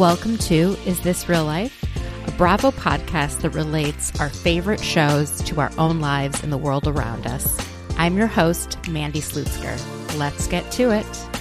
Welcome to Is This Real Life? A Bravo podcast that relates our favorite shows to our own lives and the world around us. I'm your host, Mandy Slutzker. Let's get to it.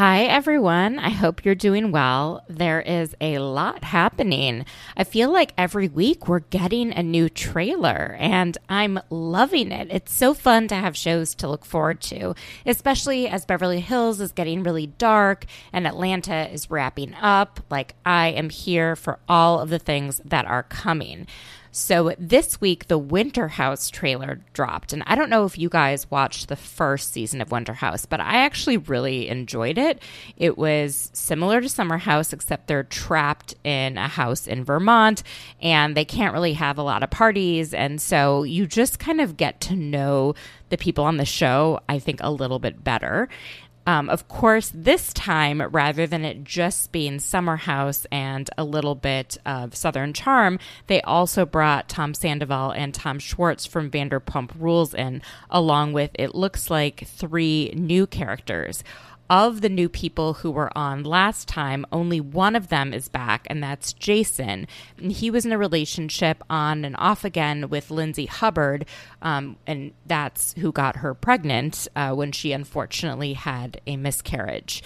Hi, everyone. I hope you're doing well. There is a lot happening. I feel like every week we're getting a new trailer, and I'm loving it. It's so fun to have shows to look forward to, especially as Beverly Hills is getting really dark and Atlanta is wrapping up. Like, I am here for all of the things that are coming. So this week, the Winter House trailer dropped. And I don't know if you guys watched the first season of Winter House, but I actually really enjoyed it. It was similar to Summer House, except they're trapped in a house in Vermont and they can't really have a lot of parties. And so you just kind of get to know the people on the show, I think, a little bit better. Um, of course, this time, rather than it just being Summer House and a little bit of Southern Charm, they also brought Tom Sandoval and Tom Schwartz from Vanderpump Rules in, along with, it looks like, three new characters of the new people who were on last time, only one of them is back, and that's Jason. And he was in a relationship on and off again with Lindsay Hubbard, um, and that's who got her pregnant uh, when she unfortunately had a miscarriage.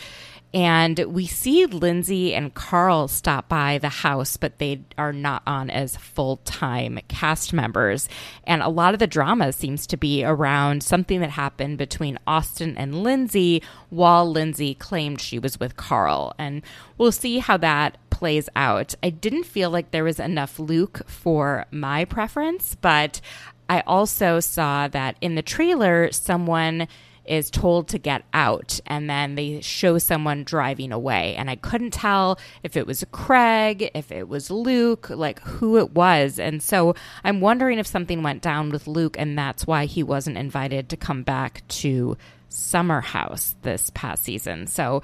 And we see Lindsay and Carl stop by the house, but they are not on as full time cast members. And a lot of the drama seems to be around something that happened between Austin and Lindsay while Lindsay claimed she was with Carl. And we'll see how that plays out. I didn't feel like there was enough Luke for my preference, but I also saw that in the trailer, someone is told to get out and then they show someone driving away. And i couldn't tell if it was craig if it was luke like who it was. And so i'm wondering if something went down with luke and that's why he wasn't invited to come back to summer house this past season. So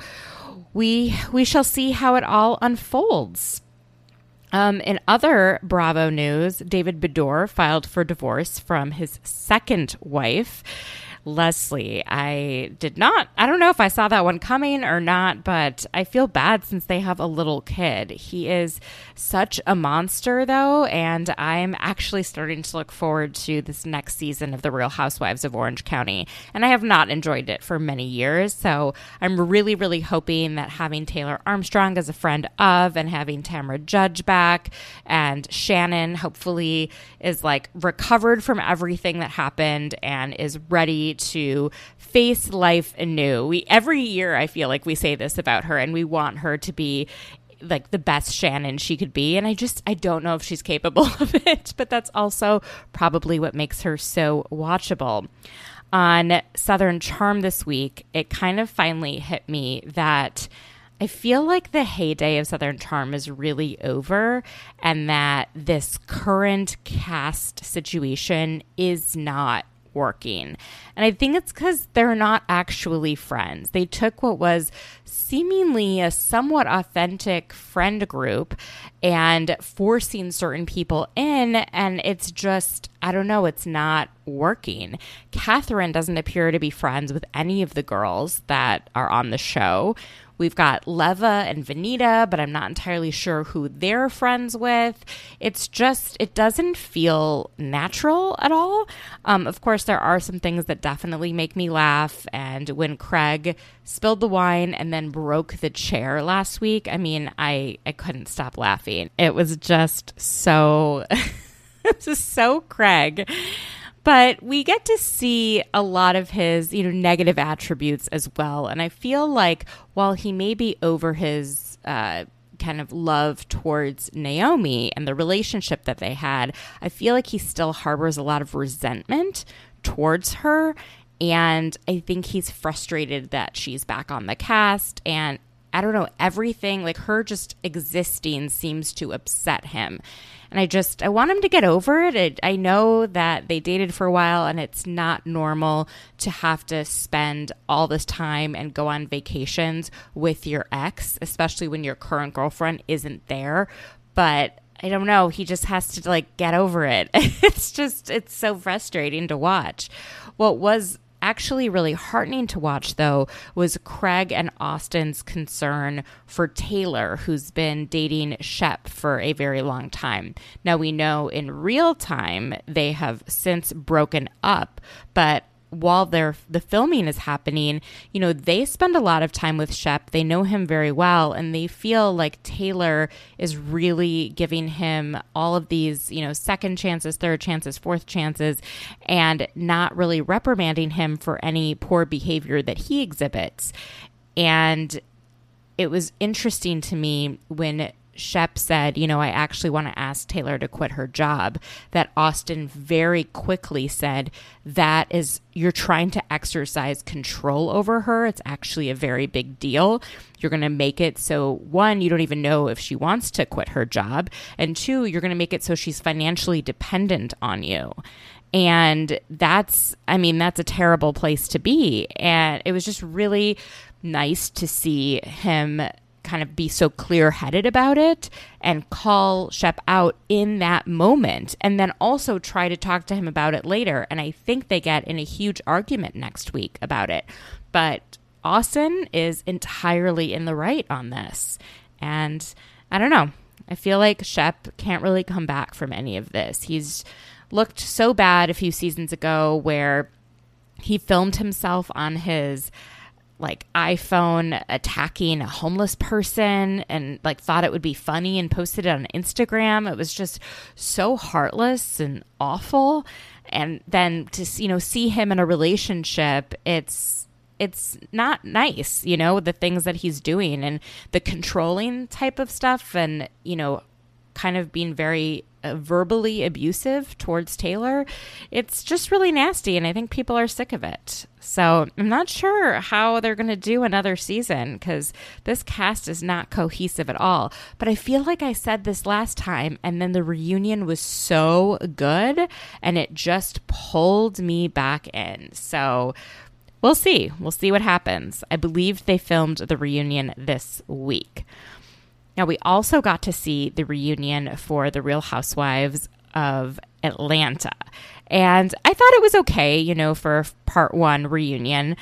we we shall see how it all unfolds. Um, in other Bravo news, David Beador filed for divorce from his second wife. Leslie. I did not, I don't know if I saw that one coming or not, but I feel bad since they have a little kid. He is such a monster, though, and I'm actually starting to look forward to this next season of The Real Housewives of Orange County. And I have not enjoyed it for many years, so I'm really, really hoping that having Taylor Armstrong as a friend of and having Tamra Judge back and Shannon hopefully is like recovered from everything that happened and is ready to face life anew. We every year I feel like we say this about her and we want her to be like the best Shannon she could be and I just I don't know if she's capable of it, but that's also probably what makes her so watchable. On Southern Charm this week, it kind of finally hit me that I feel like the heyday of Southern Charm is really over and that this current cast situation is not working. And I think it's because they're not actually friends. They took what was seemingly a somewhat authentic friend group and forcing certain people in, and it's just, I don't know, it's not working. Catherine doesn't appear to be friends with any of the girls that are on the show We've got Leva and Venita, but I'm not entirely sure who they're friends with. It's just, it doesn't feel natural at all. Um, of course, there are some things that definitely make me laugh. And when Craig spilled the wine and then broke the chair last week, I mean, I, I couldn't stop laughing. It was just so, so Craig but we get to see a lot of his you know negative attributes as well. And i feel like while he may be over his uh, kind of love towards naomi and the relationship that they had i feel like he still harbors a lot of resentment towards her. And i think he's frustrated that she's back on the cast. And i don't know everything like her just existing seems to upset him and I just, I want him to get over it. it. I know that they dated for a while and it's not normal to have to spend all this time and go on vacations with your ex, especially when your current girlfriend isn't there. But I don't know. He just has to like get over it. it's just, it's so frustrating to watch. What was actually really heartening to watch, though, was Craig and Austin's concern for Taylor, who's been dating Shep for a very long time. Now, we know in real time they have since broken up, but while they're the filming is happening, you know, they spend a lot of time with Shep. They know him very well and they feel like Taylor is really giving him all of these, you know, second chances, third chances, fourth chances and not really reprimanding him for any poor behavior that he exhibits. And it was interesting to me when Shep said, you know, I actually want to ask Taylor to quit her job, that Austin very quickly said, that is, you're trying to exercise control over her. It's actually a very big deal. You're going to make it so, one, you don't even know if she wants to quit her job. And two, you're going to make it so she's financially dependent on you. And that's, I mean, that's a terrible place to be. And it was just really nice to see him kind of be so clear headed about it and call Shep out in that moment and then also try to talk to him about it later. And I think they get in a huge argument next week about it. But Austin is entirely in the right on this. And I don't know. I feel like Shep can't really come back from any of this. He's looked so bad a few seasons ago where he filmed himself on his like iPhone attacking a homeless person and like thought it would be funny and posted it on Instagram. It was just so heartless and awful. And then to you know see him in a relationship, it's it's not nice, you know, the things that he's doing and the controlling type of stuff and you know kind of being very uh, verbally abusive towards Taylor, it's just really nasty. And I think people are sick of it. So I'm not sure how they're going to do another season because this cast is not cohesive at all. But I feel like I said this last time, and then the reunion was so good and it just pulled me back in. So we'll see. We'll see what happens. I believe they filmed the reunion this week. Now, we also got to see the reunion for The Real Housewives of Atlanta. And I thought it was okay, you know, for part one reunion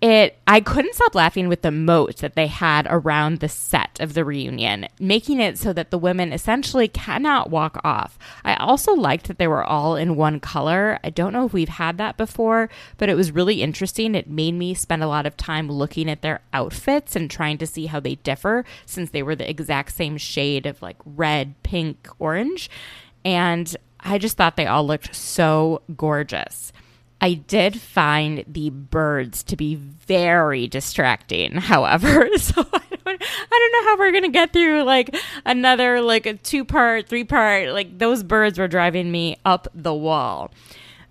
it I couldn't stop laughing with the moat that they had around the set of the reunion, making it so that the women essentially cannot walk off. I also liked that they were all in one color. I don't know if we've had that before, but it was really interesting. It made me spend a lot of time looking at their outfits and trying to see how they differ since they were the exact same shade of like red, pink, orange. And I just thought they all looked so gorgeous. I did find the birds to be very distracting, however. So I don't, I don't know how we're going to get through like another like a two part, three part. Like those birds were driving me up the wall.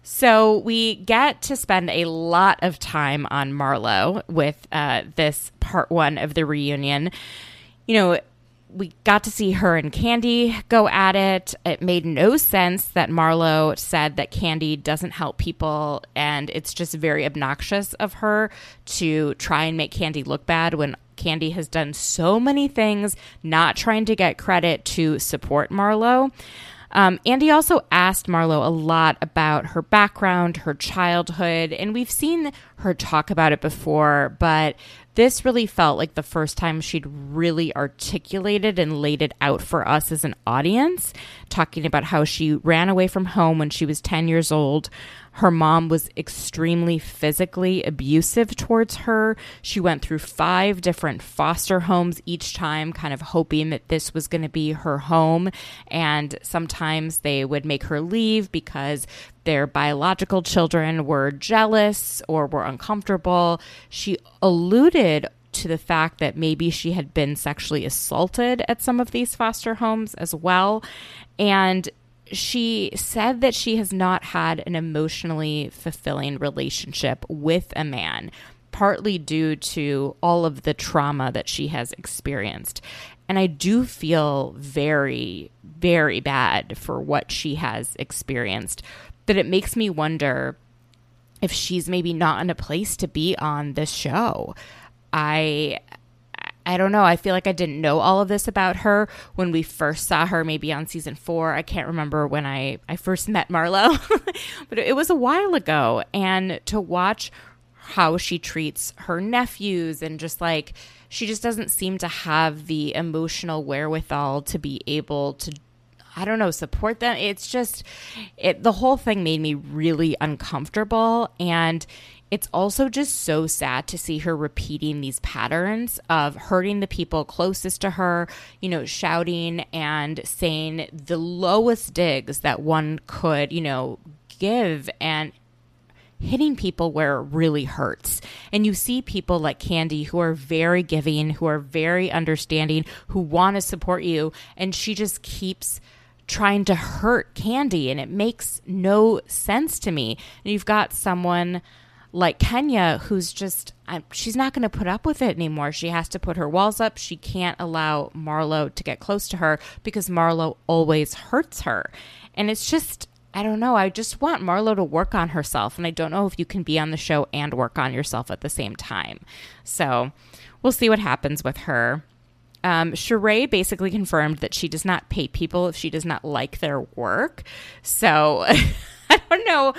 So we get to spend a lot of time on Marlo with uh, this part one of the reunion. You know, we got to see her and Candy go at it. It made no sense that Marlo said that Candy doesn't help people and it's just very obnoxious of her to try and make Candy look bad when Candy has done so many things, not trying to get credit to support Marlo. Um, Andy also asked Marlo a lot about her background, her childhood, and we've seen her talk about it before, but this really felt like the first time she'd really articulated and laid it out for us as an audience, talking about how she ran away from home when she was 10 years old. Her mom was extremely physically abusive towards her. She went through five different foster homes each time, kind of hoping that this was going to be her home. And sometimes they would make her leave because their biological children were jealous or were uncomfortable. She alluded to the fact that maybe she had been sexually assaulted at some of these foster homes as well. And she said that she has not had an emotionally fulfilling relationship with a man, partly due to all of the trauma that she has experienced. And I do feel very, very bad for what she has experienced that it makes me wonder if she's maybe not in a place to be on this show. I I don't know. I feel like I didn't know all of this about her when we first saw her, maybe on season four. I can't remember when I, I first met Marlo, but it was a while ago. And to watch how she treats her nephews and just like, she just doesn't seem to have the emotional wherewithal to be able to I don't know, support them. It's just it the whole thing made me really uncomfortable and it's also just so sad to see her repeating these patterns of hurting the people closest to her, you know, shouting and saying the lowest digs that one could, you know, give and hitting people where it really hurts. And you see people like Candy who are very giving, who are very understanding, who want to support you. And she just keeps trying to hurt Candy. And it makes no sense to me. And you've got someone like Kenya who's just, she's not going to put up with it anymore. She has to put her walls up. She can't allow Marlo to get close to her because Marlo always hurts her. And it's just, I don't know. I just want Marlo to work on herself. And I don't know if you can be on the show and work on yourself at the same time. So we'll see what happens with her. Um, Sheree basically confirmed that she does not pay people if she does not like their work. So I don't know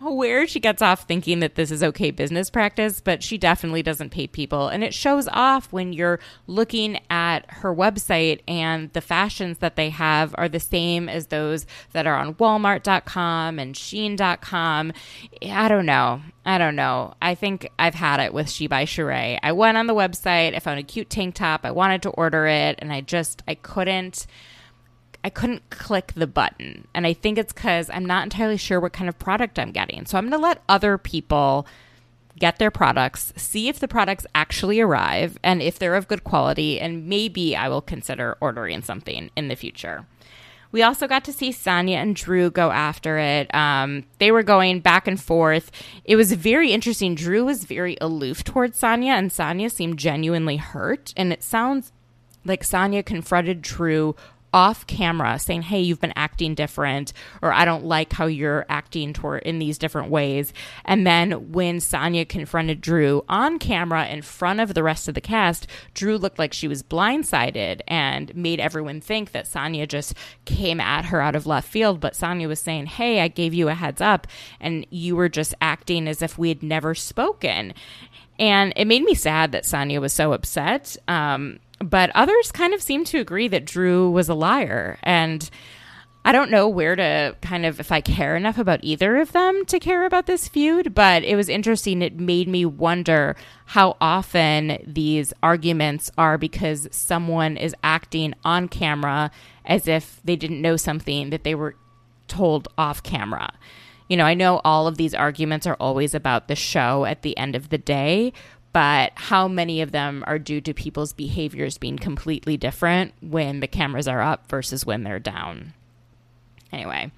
where she gets off thinking that this is okay business practice, but she definitely doesn't pay people. And it shows off when you're looking at her website and the fashions that they have are the same as those that are on Walmart.com and Shein.com. I don't know. I don't know. I think I've had it with She by Sheree. I went on the website, I found a cute tank top, I wanted to order it, and I just, I couldn't. I couldn't click the button. And I think it's because I'm not entirely sure what kind of product I'm getting. So I'm going to let other people get their products, see if the products actually arrive and if they're of good quality, and maybe I will consider ordering something in the future. We also got to see Sanya and Drew go after it. Um, they were going back and forth. It was very interesting. Drew was very aloof towards Sanya, and Sanya seemed genuinely hurt. And it sounds like Sanya confronted Drew off camera saying, Hey, you've been acting different, or I don't like how you're acting toward in these different ways. And then when Sanya confronted Drew on camera in front of the rest of the cast, Drew looked like she was blindsided and made everyone think that Sanya just came at her out of left field. But Sanya was saying, Hey, I gave you a heads up, and you were just acting as if we had never spoken. And it made me sad that Sanya was so upset. Um, but others kind of seem to agree that Drew was a liar. And I don't know where to kind of, if I care enough about either of them to care about this feud, but it was interesting. It made me wonder how often these arguments are because someone is acting on camera as if they didn't know something that they were told off camera. You know, I know all of these arguments are always about the show at the end of the day, but how many of them are due to people's behaviors being completely different when the cameras are up versus when they're down. Anyway,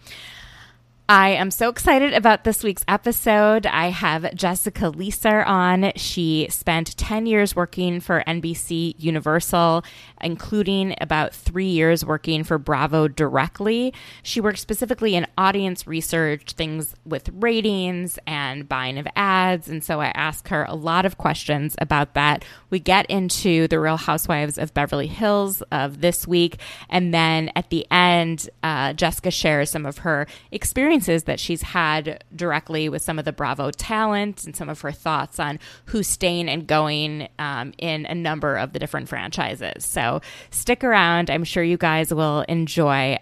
I am so excited about this week's episode. I have Jessica Leeser on. She spent 10 years working for NBC Universal, including about three years working for Bravo directly. She worked specifically in audience research, things with ratings and buying of ads. And so I asked her a lot of questions about that. We get into the Real Housewives of Beverly Hills of this week. And then at the end, uh, Jessica shares some of her experience experiences that she's had directly with some of the Bravo talent and some of her thoughts on who's staying and going um, in a number of the different franchises. So stick around. I'm sure you guys will enjoy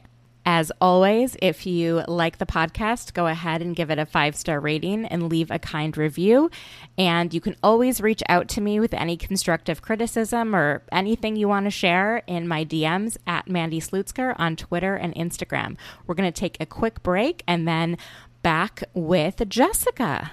as always, if you like the podcast, go ahead and give it a five star rating and leave a kind review. And you can always reach out to me with any constructive criticism or anything you want to share in my DMs at Mandy Slutzker on Twitter and Instagram. We're going to take a quick break and then back with Jessica.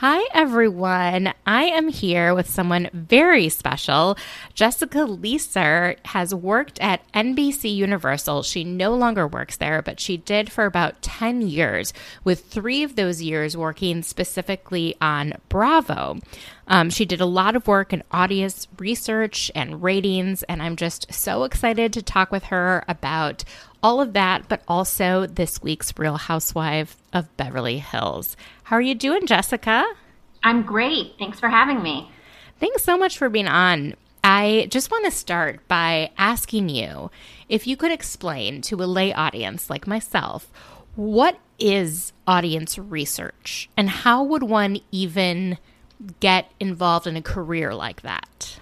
Hi, everyone. I am here with someone very special. Jessica Leeser has worked at NBC Universal. She no longer works there, but she did for about 10 years, with three of those years working specifically on Bravo. Um, she did a lot of work in audience research and ratings, and I'm just so excited to talk with her about all of that, but also this week's Real Housewife of Beverly Hills. How are you doing, Jessica? I'm great. Thanks for having me. Thanks so much for being on. I just want to start by asking you if you could explain to a lay audience like myself what is audience research and how would one even get involved in a career like that?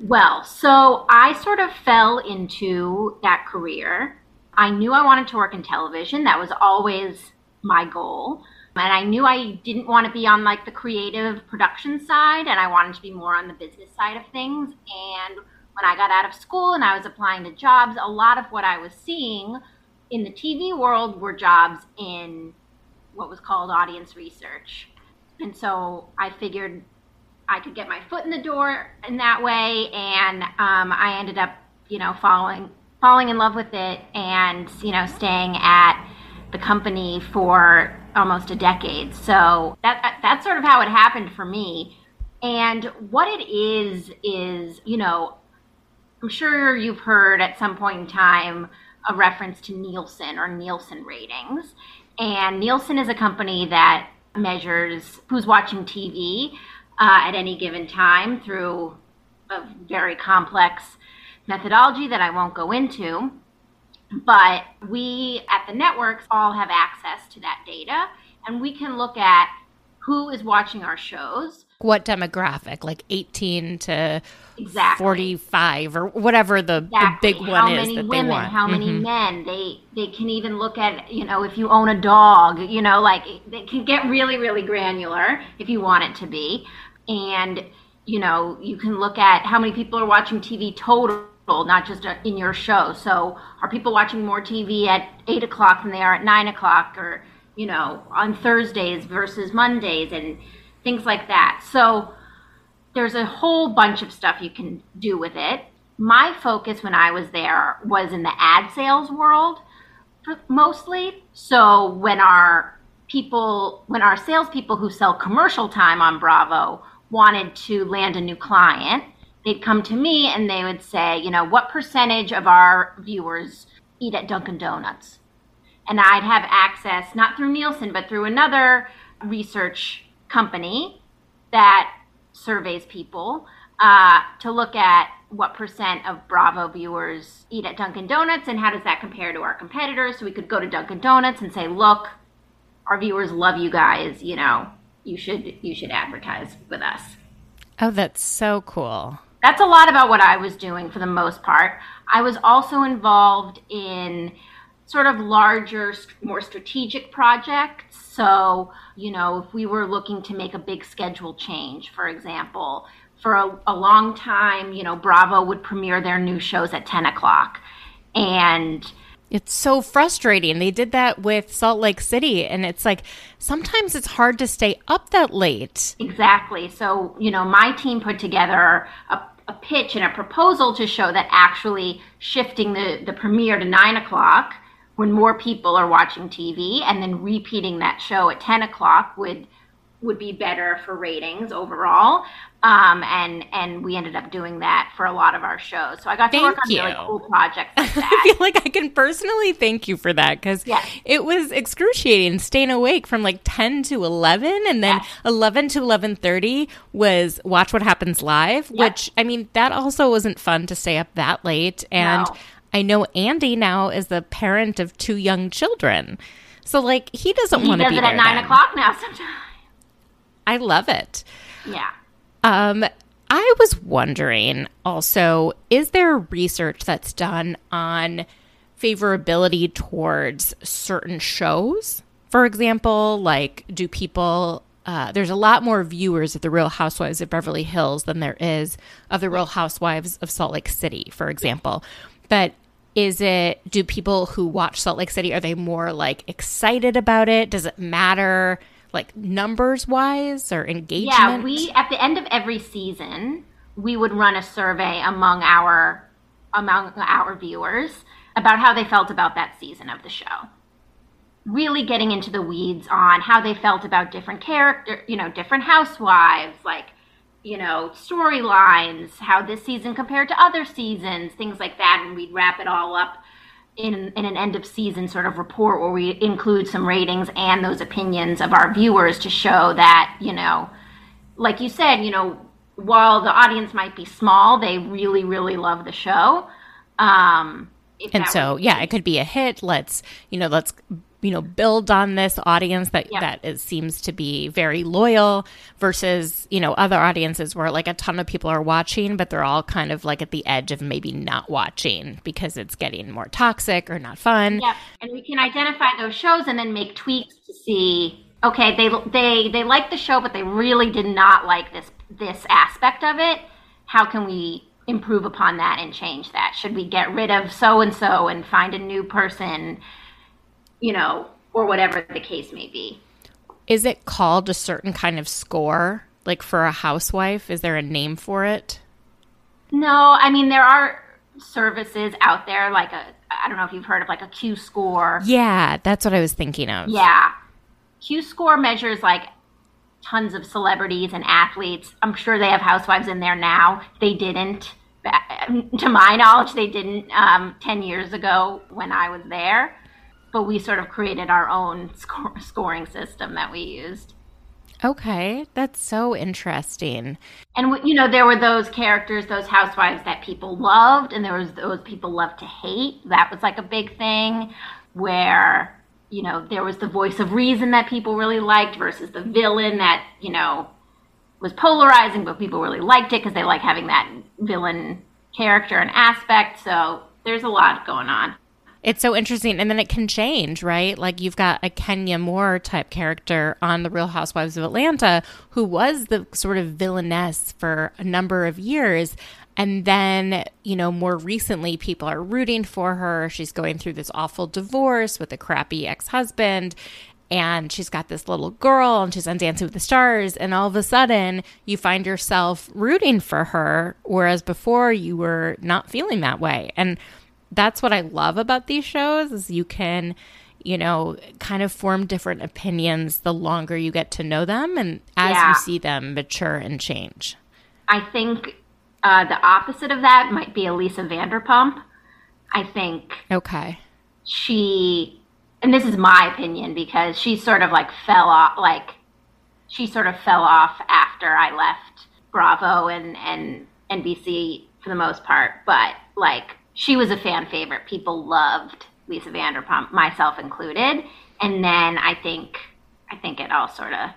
Well, so I sort of fell into that career. I knew I wanted to work in television. That was always my goal. And I knew I didn't want to be on like the creative production side and I wanted to be more on the business side of things. And when I got out of school and I was applying to jobs, a lot of what I was seeing in the TV world were jobs in what was called audience research. And so I figured I could get my foot in the door in that way. And um, I ended up, you know, following falling in love with it and you know staying at the company for almost a decade. So that that's sort of how it happened for me. And what it is is, you know, I'm sure you've heard at some point in time a reference to Nielsen or Nielsen ratings. And Nielsen is a company that measures who's watching TV uh, at any given time through a very complex methodology that I won't go into. But we at the networks all have access to that data, and we can look at who is watching our shows. What demographic, like 18 to exactly. 45 or whatever the, exactly. the big one how is many that women, they want. How many mm-hmm. men? They they can even look at, you know, if you own a dog, you know, like they can get really, really granular if you want it to be. And, you know, you can look at how many people are watching TV total not just uh, in your show. So, are people watching more TV at eight o'clock than they are at nine o'clock, or you know, on Thursdays versus Mondays, and things like that. So, there's a whole bunch of stuff you can do with it. My focus when I was there was in the ad sales world mostly. So, when our people, when our salespeople who sell commercial time on Bravo wanted to land a new client, they'd come to me and they would say, you know, what percentage of our viewers eat at Dunkin' Donuts? And I'd have access, not through Nielsen, but through another research company that surveys people uh, to look at what percent of Bravo viewers eat at Dunkin' Donuts and how does that compare to our competitors. So we could go to Dunkin' Donuts and say, look, our viewers love you guys, you know, you should you should advertise with us. Oh, that's so cool that's a lot about what I was doing for the most part. I was also involved in sort of larger, more strategic projects. So, you know, if we were looking to make a big schedule change, for example, for a, a long time, you know, Bravo would premiere their new shows at 10 o'clock. And it's so frustrating. They did that with Salt Lake City, and it's like sometimes it's hard to stay up that late. Exactly. So, you know, my team put together a a pitch and a proposal to show that actually shifting the, the premiere to nine o'clock when more people are watching TV and then repeating that show at 10 o'clock would would be better for ratings overall. Um, and and we ended up doing that for a lot of our shows. So I got to thank work on you. really cool projects like that. I feel like I can personally thank you for that because yes. it was excruciating staying awake from like ten to eleven, and then yes. eleven to eleven thirty was Watch What Happens Live. Yep. Which I mean, that also wasn't fun to stay up that late. And No. I know Andy now is the parent of two young children, so like he doesn't want to does be it at nine then. o'clock now sometimes. I love it. Yeah. Um, I was wondering also, is there research that's done on favorability towards certain shows? For example, like do people uh, there's a lot more viewers of the Real Housewives of Beverly Hills than there is of the Real Housewives of Salt Lake City, for example. But is it do people who watch Salt Lake City are they more like excited about it? Does it matter like numbers wise or engagement? Yeah, we at the end of every season, we would run a survey among our among our viewers about how they felt about that season of the show. Really getting into the weeds on how they felt about different character, you know, different housewives, like you know, storylines, how this season compared to other seasons, things like that, and we'd wrap it all up in, in an end of season sort of report where we include some ratings and those opinions of our viewers to show that, you know, like you said, you know, while the audience might be small, they really, really love the show. Um, and so, yeah, it could be a hit. Let's, you know, let's you know build on this audience that yep. that is, seems to be very loyal versus you know other audiences where like a ton of people are watching but they're all kind of like at the edge of maybe not watching because it's getting more toxic or not fun. Yeah and we can identify those shows and then make tweaks to see okay they they they like the show but they really did not like this this aspect of it. How can we improve upon that and change that? Should we get rid of so and so and find a new person you know, or whatever the case may be. Is it called a certain kind of score? Like for a housewife, is there a name for it? No, I mean there are services out there like a I don't know if you've heard of like a Q score. Yeah, that's what I was thinking of. Yeah. Q score measures like tons of celebrities and athletes. I'm sure they have housewives in there now. They didn't. To my knowledge, they didn't um, 10 years ago when I was there but we sort of created our own score- scoring system that we used. Okay, that's so interesting. And you know, there were those characters, those housewives that people loved, and there was those people loved to hate. That was like a big thing, where you know there was the voice of reason that people really liked versus the villain that you know was polarizing, but people really liked it because they like having that villain character and aspect. So there's a lot going on. It's so interesting. And then it can change, right? Like you've got a Kenya Moore type character on The Real Housewives of Atlanta who was the sort of villainess for a number of years. And then, you know, more recently, people are rooting for her. She's going through this awful divorce with a crappy ex husband. And she's got this little girl and she's on Dancing with the Stars. And all of a sudden, you find yourself rooting for her, whereas before you were not feeling that way. And that's what I love about these shows is you can, you know, kind of form different opinions the longer you get to know them and as yeah. you see them mature and change. I think uh, the opposite of that might be Elisa Vanderpump. I think. Okay. She, and this is my opinion because she sort of like fell off, like she sort of fell off after I left Bravo and and NBC for the most part, but like she was a fan favorite. People loved Lisa Vanderpump, myself included. And then I think I think it all sort of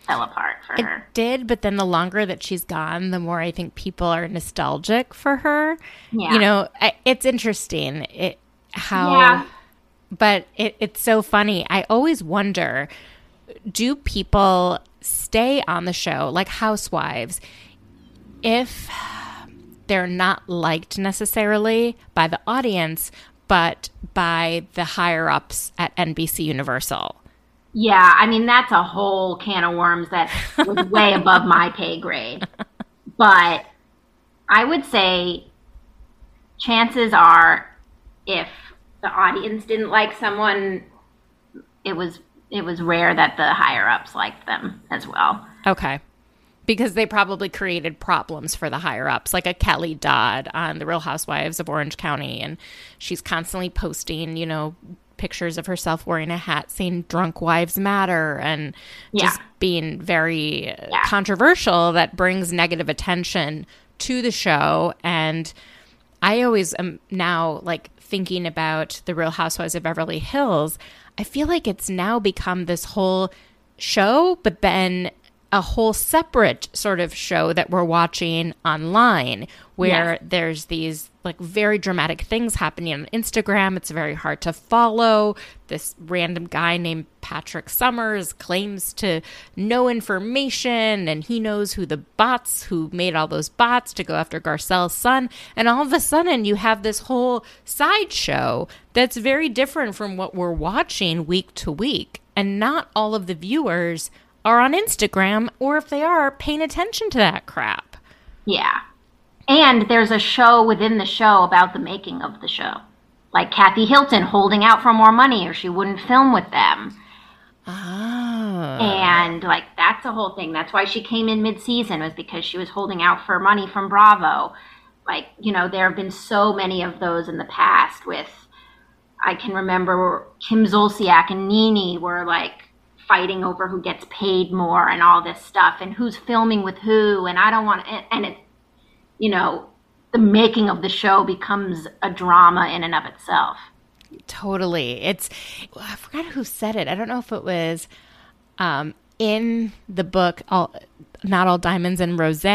fell apart for her. it her. did, but then the longer that she's gone, the more I think people are nostalgic for her. Yeah. You know, it's interesting it how yeah. but it, it's so funny. I always wonder do people stay on the show like housewives if they're not liked necessarily by the audience, but by the higher ups at NBC Universal. Yeah, I mean that's a whole can of worms that was way above my pay grade. But I would say chances are if the audience didn't like someone, it was it was rare that the higher ups liked them as well. Okay because they probably created problems for the higher ups, like a Kelly Dodd on The Real Housewives of Orange County. And she's constantly posting, you know, pictures of herself wearing a hat saying drunk wives matter and yeah. just being very yeah. controversial that brings negative attention to the show. And I always am now like thinking about The Real Housewives of Beverly Hills. I feel like it's now become this whole show, but then a whole separate sort of show that we're watching online where yes. there's these like very dramatic things happening on Instagram. It's very hard to follow. This random guy named Patrick Summers claims to know information and he knows who the bots who made all those bots to go after Garcelle's son. And all of a sudden you have this whole sideshow that's very different from what we're watching week to week. and not all of the viewers are on Instagram or if they are paying attention to that crap. Yeah. And there's a show within the show about the making of the show. Like Kathy Hilton holding out for more money or she wouldn't film with them. Oh. And like that's a whole thing. That's why she came in mid-season was because she was holding out for money from Bravo. Like, you know, there have been so many of those in the past with I can remember Kim Zolciak and Nene were like fighting over who gets paid more and all this stuff and who's filming with who and I don't want and, and it you know the making of the show becomes a drama in and of itself. Totally. It's I forgot who said it. I don't know if it was um, in the book all not all diamonds and rose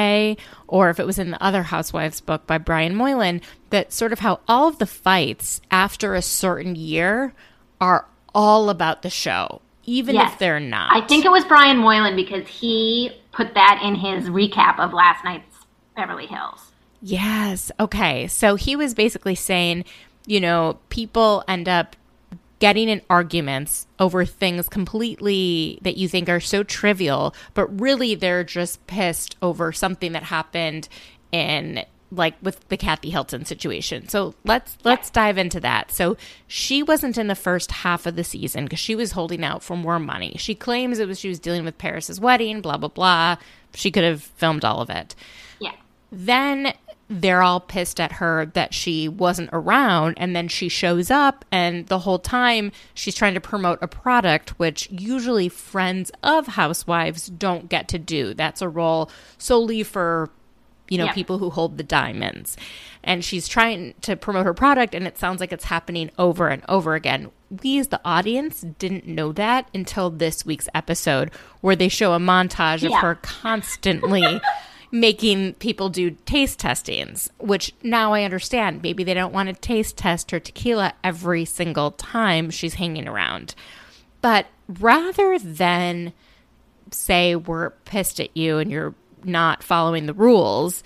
or if it was in the other housewives book by brian moylan that sort of how all of the fights after a certain year are all about the show even Yes. if they're not I think it was Brian Moylan because he put that in his recap of last night's Beverly Hills. Yes. Okay. So he was basically saying, you know, people end up getting in arguments over things completely that you think are so trivial, but really they're just pissed over something that happened in like with the Kathy Hilton situation. So let's let's dive into that. So she wasn't in the first half of the season because she was holding out for more money. She claims it was she was dealing with Paris's wedding, blah blah blah. She could have filmed all of it Yeah. then they're all pissed at her that she wasn't around and then she shows up and the whole time she's trying to promote a product which usually friends of housewives don't get to do that's a role solely for you know Yeah. people who hold the diamonds and she's trying to promote her product and it sounds like it's happening over and over again we as the audience didn't know that until this week's episode where they show a montage of Yeah. her constantly making people do taste testings, which now I understand. Maybe they don't want to taste test her tequila every single time she's hanging around. But rather than say we're pissed at you and you're not following the rules,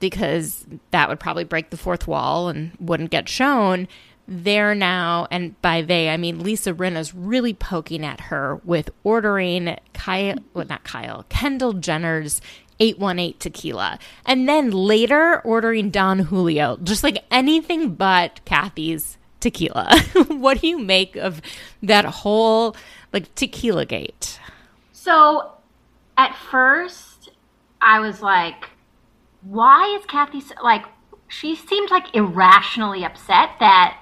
because that would probably break the fourth wall and wouldn't get shown. They're now, and by they, I mean Lisa Rinna's really poking at her with ordering Kyle, well, not Kyle, Kendall Jenner's 818 tequila. And then later ordering Don Julio, just like anything but Kathy's tequila. what do you make of that whole like tequila gate? So at first, I was like, why is Kathy so, like, she seemed like irrationally upset that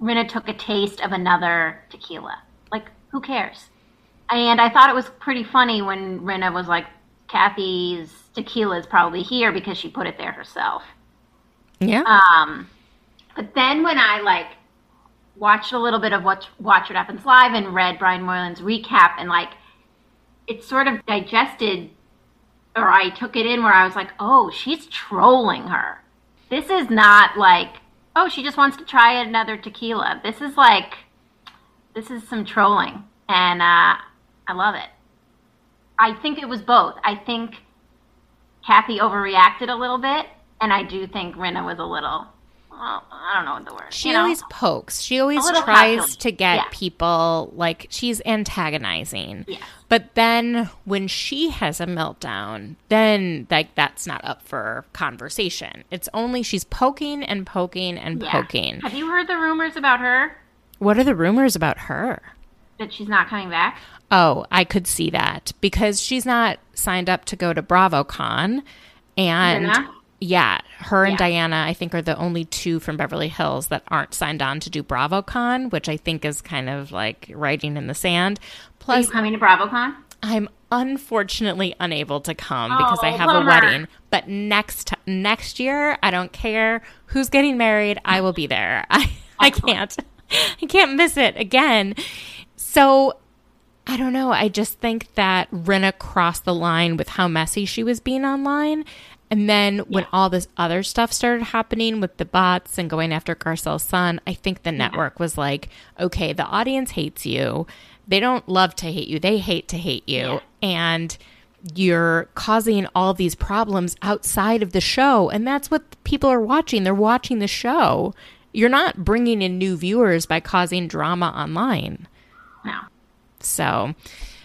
Rinna took a taste of another tequila. Like, who cares? And I thought it was pretty funny when Rinna was like, Kathy's tequila is probably here because she put it there herself. Yeah. Um, but then when I like watched a little bit of Watch, Watch What Happens Live and read Brian Moylan's recap, and like it sort of digested, or I took it in where I was like, oh, she's trolling her. This is not like, oh, she just wants to try another tequila. This is like, this is some trolling, and uh, I love it. I think it was both. I think Kathy overreacted a little bit, and I do think Rinna was a little. Well, I don't know what the word. She you know? always pokes. She always tries to get Yeah. people like she's antagonizing. Yes. But then when she has a meltdown, then like that's not up for conversation. It's only she's poking and poking and Yeah. poking. Have you heard the rumors about her What are the rumors about her? that she's not coming back? Oh, I could see that because she's not signed up to go to BravoCon, and? Yeah, her and Yeah. Diana, I think, are the only two from Beverly Hills that aren't signed on to do BravoCon, which I think is kind of like writing in the sand. Are you Plus, coming to BravoCon? I'm unfortunately unable to come because I Oh, have a wedding. But next next year, I don't care who's getting married. I will be there. I I can't I can't miss it again. So I don't know. I just think that Rinna crossed the line with how messy she was being online. And then when all this other stuff started happening with the bots and going after Garcelle's son, I think the network was like, okay, the audience hates you. They don't love to hate you. They hate to hate you. Yeah. And you're causing all these problems outside of the show. And that's what people are watching. They're watching the show. You're not bringing in new viewers by causing drama online. No. So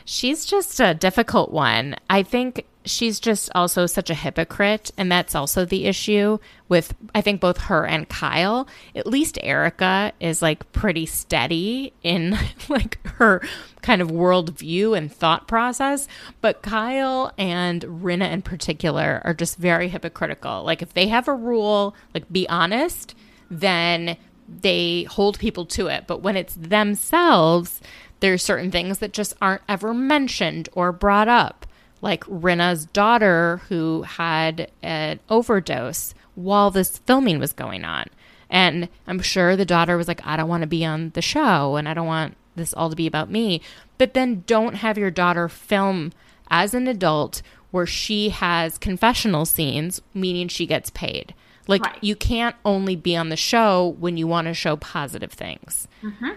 she's just a difficult one. I think she's just also such a hypocrite and that's also the issue with i think both her and kyle. At least erica is like pretty steady in like her kind of worldview and thought process. But kyle and rinna in particular are just very hypocritical. Like if they have a rule like be honest then they hold people to it. But when it's themselves there's certain things that just aren't ever mentioned or brought up like Rinna's daughter who had an overdose while this filming was going on. And I'm sure the daughter was like, I don't want to be on the show and I don't want this all to be about me. But then don't have your daughter film as an adult where she has confessional scenes, meaning she gets paid. Like, right. you can't only be on the show when you want to show positive things. Mm-hmm.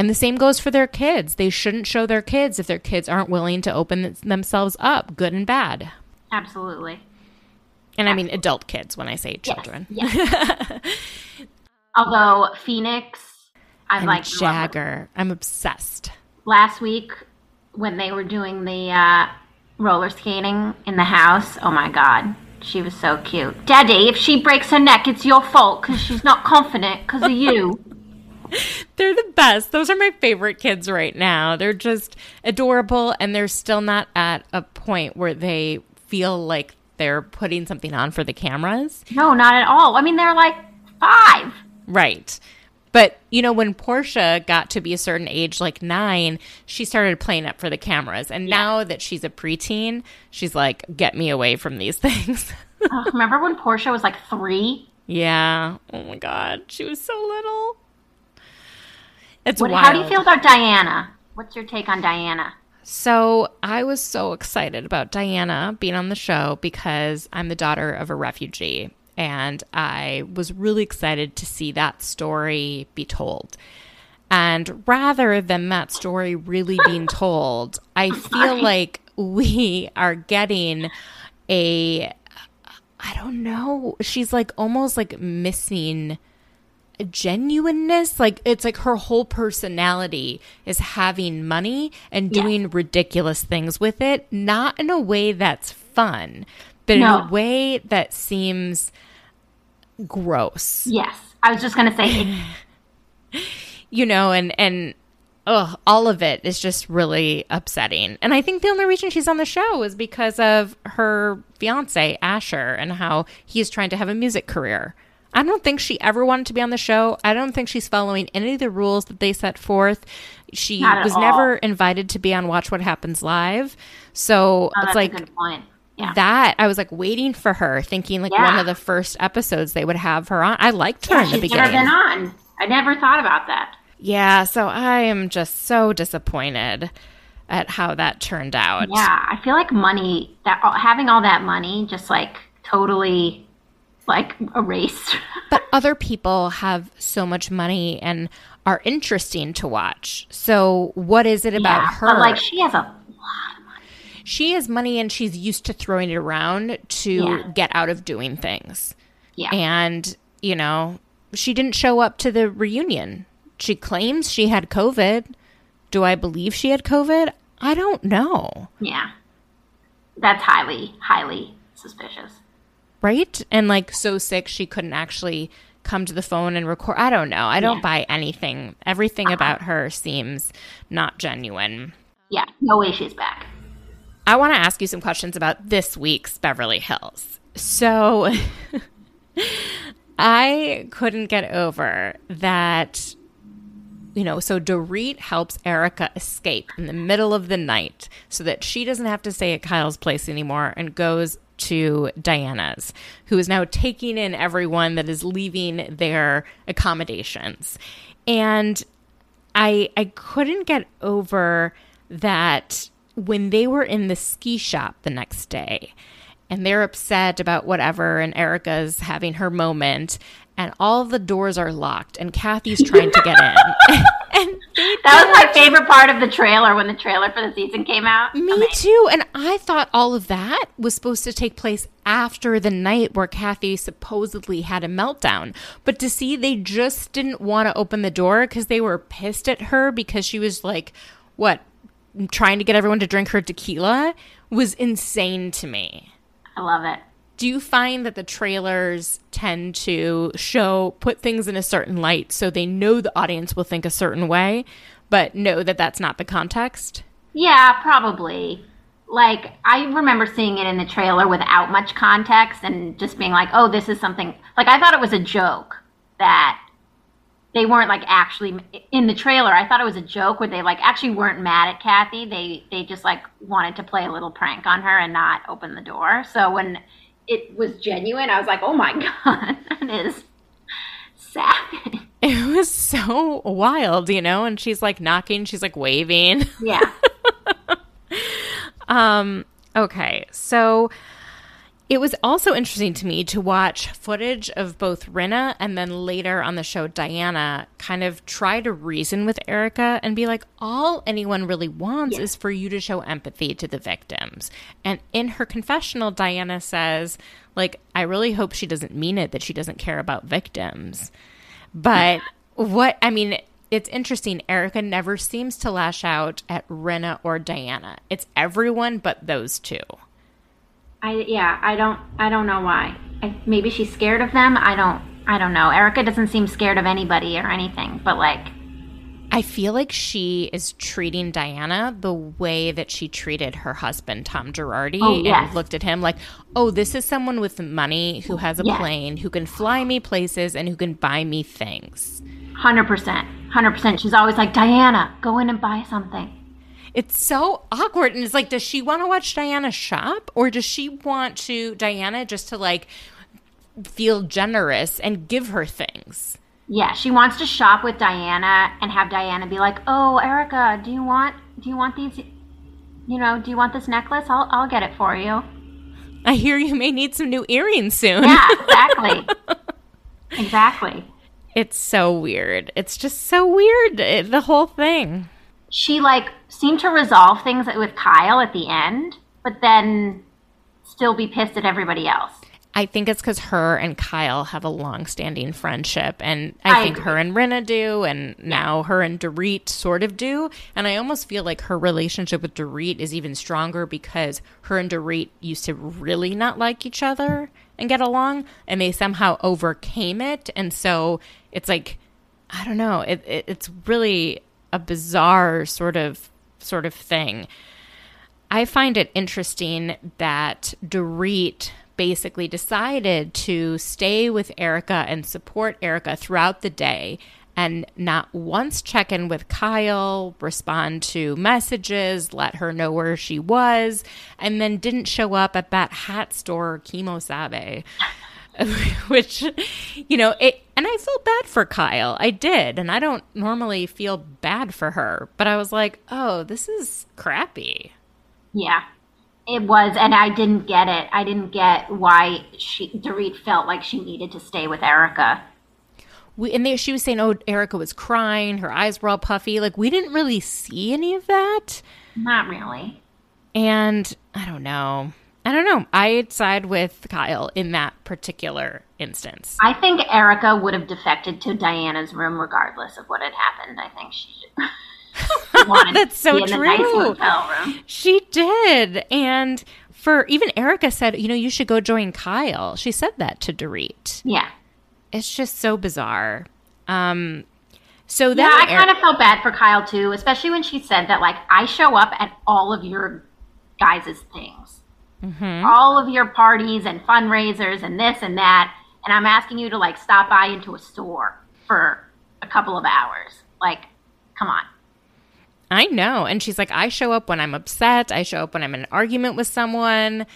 And the same goes for their kids. They shouldn't show their kids if their kids aren't willing to open themselves up, good and bad. Absolutely. And Absolutely. I mean adult kids when I say children. Yes. yes. Although Phoenix, I like Jagger. I'm obsessed. Last week when they were doing the uh, roller skating in the house, oh my god, she was so cute. Daddy, if she breaks her neck, it's your fault because she's not confident because of you. they're the best. Those are my favorite kids right now. They're just adorable and they're still not at a point where they feel like they're putting something on for the cameras. No, not at all. I mean, they're like five. Right. But, you know, when Portia got to be a certain age, like nine, she started playing up for the cameras. And yeah. now that she's a preteen, she's like, get me away from these things. oh, remember when Portia was like three? Yeah. Oh my God. She was so little. It's what, How do you feel about Diana? What's your take on Diana? So I was so excited about Diana being on the show because I'm the daughter of a refugee. And I was really excited to see that story be told. And rather than that story really being told, I feel like we are getting a, I don't know, she's like almost like missing genuineness like it's like her whole personality is having money and doing yeah. ridiculous things with it not in a way that's fun but no. in a way that seems gross yes i was just gonna say you know and and ugh, all of it is just really upsetting and i think the only reason she's on the show is because of her fiance asher and how he's trying to have a music career I don't think she ever wanted to be on the show. I don't think she's following any of the rules that they set forth. She was all. never invited to be on Watch What Happens Live. So oh, it's like yeah. that I was like waiting for her, thinking like yeah. one of the first episodes they would have her on. I liked her yeah, in the beginning. Never been on. I never thought about that. Yeah, so I am just so disappointed at how that turned out. Yeah, I feel like money that having all that money just like totally like erased. but other people have so much money and are interesting to watch. So what is it about yeah, her? But like she has a lot of money. She has money and she's used to throwing it around to yeah. get out of doing things. Yeah. And, you know, she didn't show up to the reunion. She claims she had COVID. Do I believe she had COVID? I don't know. Yeah. That's highly, highly suspicious right? And like so sick she couldn't actually come to the phone and record. I don't know. I don't yeah. buy anything. Everything uh-huh. about her seems not genuine. Yeah, no way she's back. I want to ask you some questions about this week's Beverly Hills. So I couldn't get over that you know, so Dorit helps Erica escape in the middle of the night so that she doesn't have to stay at Kyle's place anymore and goes to Diana's, who is now taking in everyone that is leaving their accommodations. And I I couldn't get over that when they were in the ski shop the next day and they're upset about whatever and Erica's having her moment and all the doors are locked and Kathy's trying to get in. and that was my favorite part of the trailer when the trailer for the season came out. Me Amazing. too. And I thought all of that was supposed to take place after the night where Kathy supposedly had a meltdown. But to see they just didn't want to open the door because they were pissed at her because she was like, what, trying to get everyone to drink her tequila was insane to me. I love it. Do you find that the trailers tend to show put things in a certain light so they know the audience will think a certain way, but know that that's not the context? Yeah, probably. Like I remember seeing it in the trailer without much context and just being like, "Oh, this is something." Like I thought it was a joke that they weren't like actually in the trailer. I thought it was a joke where they like actually weren't mad at Kathy. They they just like wanted to play a little prank on her and not open the door. So when it was genuine, I was like, "Oh my god, that is savage." It was so wild, you know. And she's like knocking, she's like waving. Yeah. um. Okay, so it was also interesting to me to watch footage of both Rinna and then later on the show Diana kind of try to reason with Erica and be like, all anyone really wants is for you to show empathy to the victims. And in her confessional, Diana says, like, I really hope she doesn't mean it that she doesn't care about victims. But what, I mean, it's interesting. Erica never seems to lash out at Rinna or Diana. It's everyone but those two. I yeah, I don't I don't know why. I, maybe she's scared of them. I don't I don't know. Erica doesn't seem scared of anybody or anything, but like I feel like she is treating Diana the way that she treated her husband Tom Girardi Oh, yes. and looked at him like, "Oh, this is someone with money who has a Yes. plane, who can fly me places and who can buy me things." hundred percent. Hundred percent. She's always like, Diana, go in and buy something. It's so awkward and it's like does she want to watch Diana shop or does she want to Diana just to like feel generous and give her things? Yeah, she wants to shop with Diana and have Diana be like, "Oh, Erica, do you want do you want these you know, do you want this necklace? I'll I'll get it for you." I hear you may need some new earrings soon. Yeah, exactly. exactly. It's so weird. It's just so weird, it- the whole thing. She like seemed to resolve things with Kyle at the end, but then still be pissed at everybody else. I think it's because her and Kyle have a long-standing friendship, and I, I think agree. her and Rinna do, and now her and Dorit sort of do. And I almost feel like her relationship with Dorit is even stronger because her and Dorit used to really not like each other and get along, and they somehow overcame it. And so it's like, I don't know, it, it, it's really a bizarre sort of sort of thing. I find it interesting that Dorit basically decided to stay with Erica and support Erica throughout the day and not once check in with Kyle, respond to messages, let her know where she was, and then didn't show up at that hat store, Kemo Sabe. Which, you know, it, and I felt bad for Kyle. I did. And I don't normally feel bad for her, but I was like, oh, this is crappy. Yeah. It was, and I didn't get it. I didn't get why she Dorit felt like she needed to stay with Erica. we, and they, she was saying, "Oh, Erica was crying. Her eyes were all puffy." Like we didn't really see any of that. Not really. And I don't know. I don't know. I'd side with Kyle in that particular instance. I think Erica would have defected to Diana's room regardless of what had happened. I think she wanted That's so to be in the nice true. hotel room. She did, and for even Erica said, "You know, you should go join Kyle." She said that to Dorit. Yeah. It's just so bizarre. Um, so that Yeah, I kind of felt bad for Kyle too, especially when she said that like I show up at all of your guys' things. Mm-hmm. All of your parties and fundraisers and this and that, and I'm asking you to like stop by into a store for a couple of hours. Like, come on. I know. And she's like, I show up when I'm upset. I show up when I'm in an argument with someone.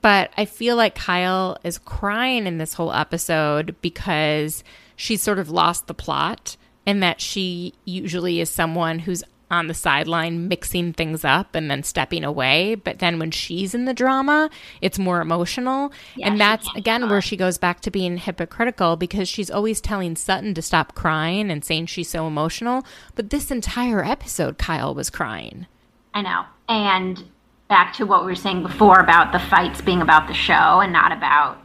But I feel like Kyle is crying in this whole episode because she's sort of lost the plot and that she usually is someone who's on the sideline mixing things up and then stepping away. But then when she's in the drama, it's more emotional. Yeah, and that's again where she goes back to being hypocritical because she's always telling Sutton to stop crying and saying she's so emotional. But this entire episode, Kyle was crying. I know. And back to what we were saying before about the fights being about the show and not about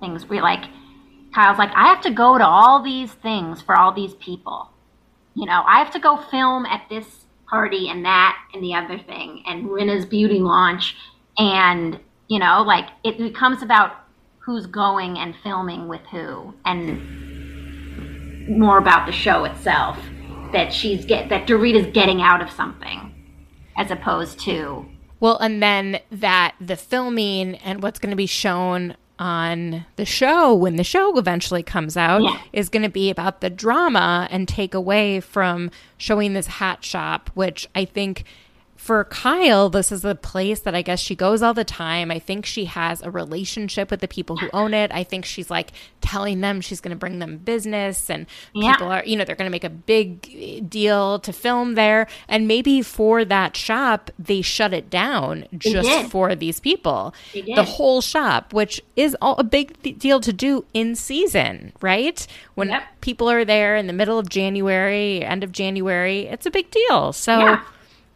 things we like. Kyle's like, I have to go to all these things for all these people. You know, I have to go film at this party and that and the other thing and Rinna's beauty launch. And you know like it becomes about who's going and filming with who and more about the show itself that she's get that Dorita's getting out of something as opposed to well and then that the filming and what's going to be shown on the show when the show eventually comes out Yeah. is going to be about the drama and take away from showing this hat shop, which I think for Kyle, this is a place that I guess she goes all the time. I think she has a relationship with the people who own it. I think she's like telling them she's going to bring them business and Yeah. people are, you know, they're going to make a big deal to film there. And maybe for that shop, they shut it down just for these people. The whole shop, which is all a big th- deal to do in season, right? When Yep. people are there in the middle of January, end of January, it's a big deal. So Yeah.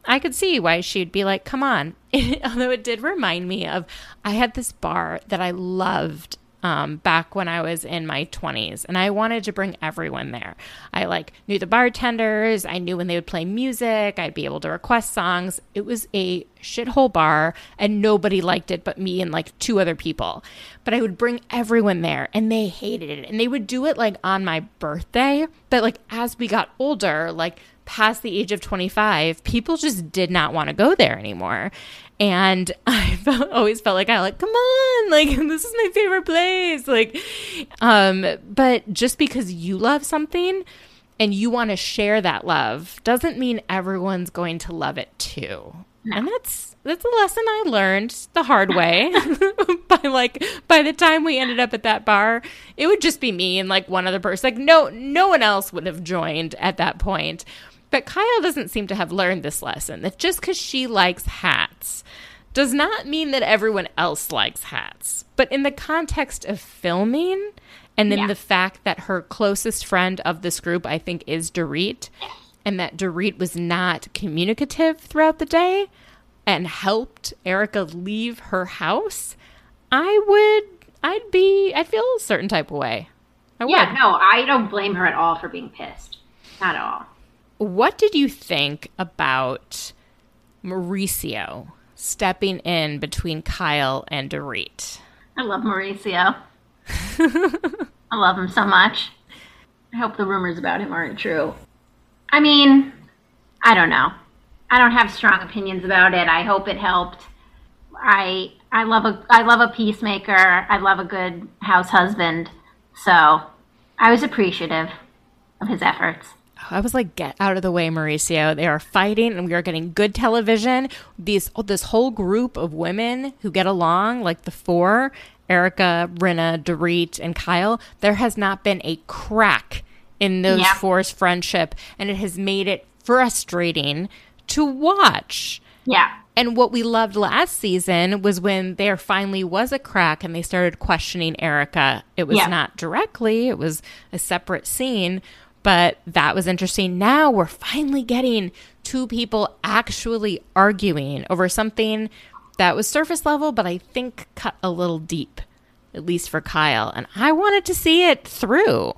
I could see why she'd be like, come on. Although it did remind me of, I had this bar that I loved um, back when I was in my 20s, and I wanted to bring everyone there. I like knew the bartenders, I knew when they would play music, I'd be able to request songs. It was a shithole bar, and nobody liked it but me and like two other people. But I would bring everyone there, and they hated it. And they would do it like on my birthday, but like as we got older, like past the age of 25, people just did not want to go there anymore. And I felt, always felt like I like, come on, like this is my favorite place. Like, um, but just because you love something and you want to share that love doesn't mean everyone's going to love it too. And that's that's a lesson I learned the hard way. by like by the time we ended up at that bar, it would just be me and like one other person. Like no no one else would have joined at that point. But Kyle doesn't seem to have learned this lesson that just because she likes hats does not mean that everyone else likes hats. But in the context of filming, and then Yeah. the fact that her closest friend of this group, I think, is Dorit, and that Dorit was not communicative throughout the day and helped Erica leave her house, I would, I'd be, I'd feel a certain type of way. I yeah would. no I don't blame her at all for being pissed not at all What did you think about Mauricio stepping in between Kyle and Dorit? I love Mauricio. I love him so much. I hope the rumors about him aren't true. I mean I don't know. I don't have strong opinions about it. I hope it helped. I I love a I love a peacemaker. I love a good house husband. So I was appreciative of his efforts I was like, get out of the way, Mauricio. They are fighting and we are getting good television. These this whole group of women who get along, like the four, Erica, Rinna, Dorit, and Kyle, there has not been a crack in those Yeah. four's friendship, and it has made it frustrating to watch. yeah And what we loved last season was when there finally was a crack and they started questioning Erica. It was Yeah. not directly, it was a separate scene, but that was interesting. Now we're finally getting two people actually arguing over something that was surface level, but I think cut a little deep, at least for Kyle. And I wanted to see it through.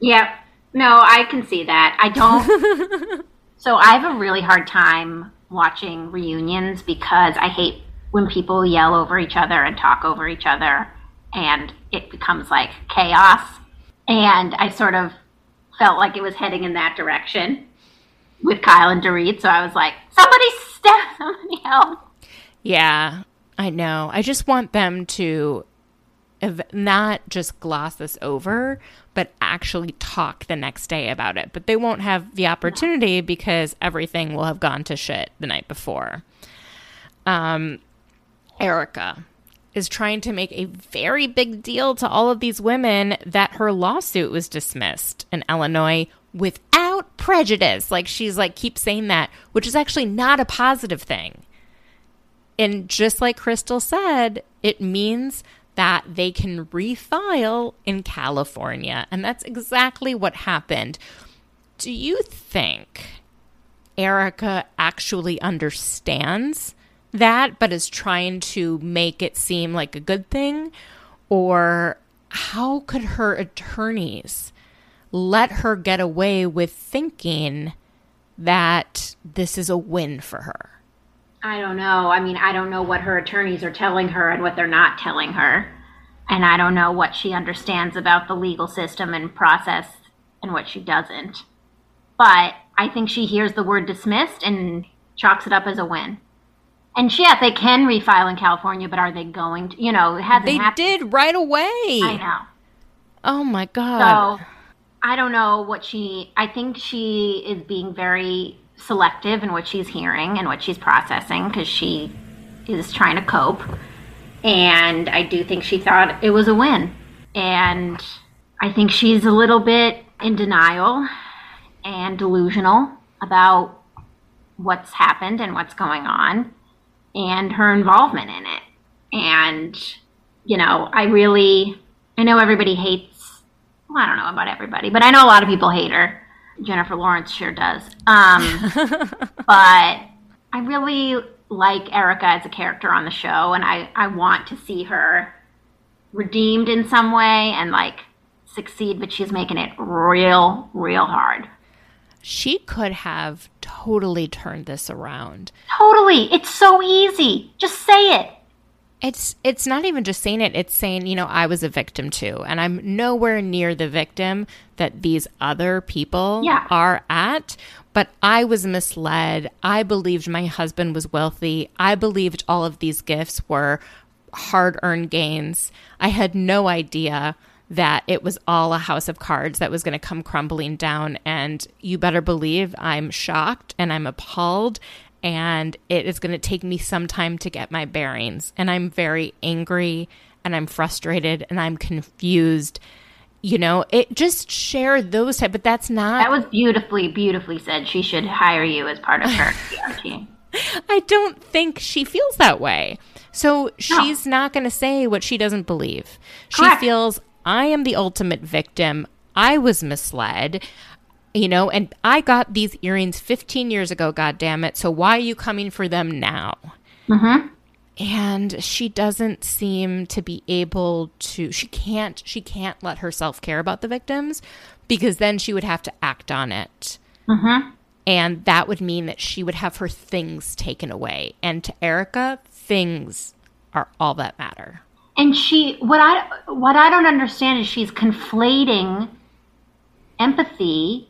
Yeah. No, I can see that. I don't. so I have a really hard time watching reunions because I hate when people yell over each other and talk over each other and it becomes like chaos. And I sort of felt like it was heading in that direction with Kyle and Dorit. So I was like, somebody step, somebody help. Yeah, I know. I just want them to ev- not just gloss this over, but actually talk the next day about it. But they won't have the opportunity because everything will have gone to shit the night before. Um, Erica is trying to make a very big deal to all of these women that her lawsuit was dismissed in Illinois without prejudice. Like she's like keep saying that, which is actually not a positive thing. And just like Crystal said, it means that they can refile in California. And that's exactly what happened. Do you think Erica actually understands that, but is trying to make it seem like a good thing? Or how could her attorneys let her get away with thinking that this is a win for her? I don't know. I mean, I don't know what her attorneys are telling her and what they're not telling her. And I don't know what she understands about the legal system and process and what she doesn't. But I think she hears the word dismissed and chalks it up as a win. And yeah, they can refile in California, but are they going to? You know, it hasn't They happened. did right away. I know. Oh my god. So I don't know what she. I think she is being very selective in what she's hearing and what she's processing because she is trying to cope. And I do think she thought it was a win. And I think she's a little bit in denial and delusional about what's happened and what's going on and her involvement in it. And, you know, I really, I know everybody hates, well, I don't know about everybody, but I know a lot of people hate her. Jennifer Lawrence sure does. Um, but I really like Erica as a character on the show, and I, I want to see her redeemed in some way and like succeed, but she's making it real, real hard. She could have totally turned this around. Totally. It's so easy. Just say it. It's it's not even just saying it, it's saying, you know, I was a victim too, and I'm nowhere near the victim that these other people Yeah. are at, but I was misled. I believed my husband was wealthy. I believed all of these gifts were hard-earned gains. I had no idea that it was all a house of cards that was going to come crumbling down and you better believe I'm shocked and I'm appalled and it is going to take me some time to get my bearings. And I'm very angry and I'm frustrated and I'm confused. You know, it just share those type, but that's not. That was beautifully, beautifully said. She should hire you as part of her team. I don't think she feels that way. So she's not going to say what she doesn't believe. She feels I am the ultimate victim. I was misled. You know, and I got these earrings 15 years ago, God damn it. So why are you coming for them now? Mm-hmm. and she doesn't seem to be able to she can't she can't let herself care about the victims because then she would have to act on it mm-hmm. and that would mean that she would have her things taken away and to erica things are all that matter And she, what I, what I don't understand is she's conflating empathy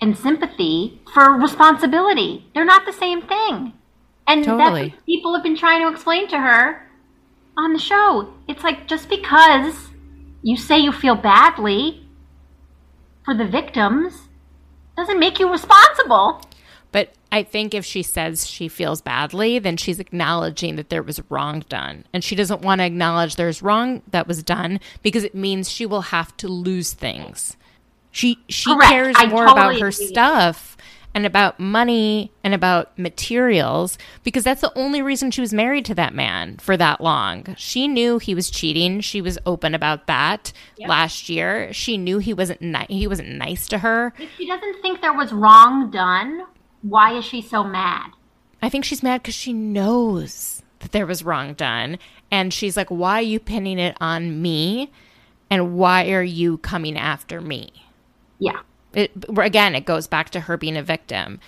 and sympathy for responsibility. They're not the same thing. And Totally. that's what people have been trying to explain to her on the show. It's like just because you say you feel badly for the victims doesn't make you responsible. but i think if she says she feels badly then she's acknowledging that there was wrong done and she doesn't want to acknowledge there's wrong that was done because it means she will have to lose things she she Correct. cares I more totally about her agree. stuff and about money and about materials because that's the only reason she was married to that man for that long. She knew he was cheating. She was open about that last year. She knew he wasn't ni- he wasn't nice to her. If she doesn't think there was wrong done, why is she so mad? I think she's mad because she knows that there was wrong done. And she's like, why are you pinning it on me? And why are you coming after me? Yeah. It, again, it goes back to her being a victim.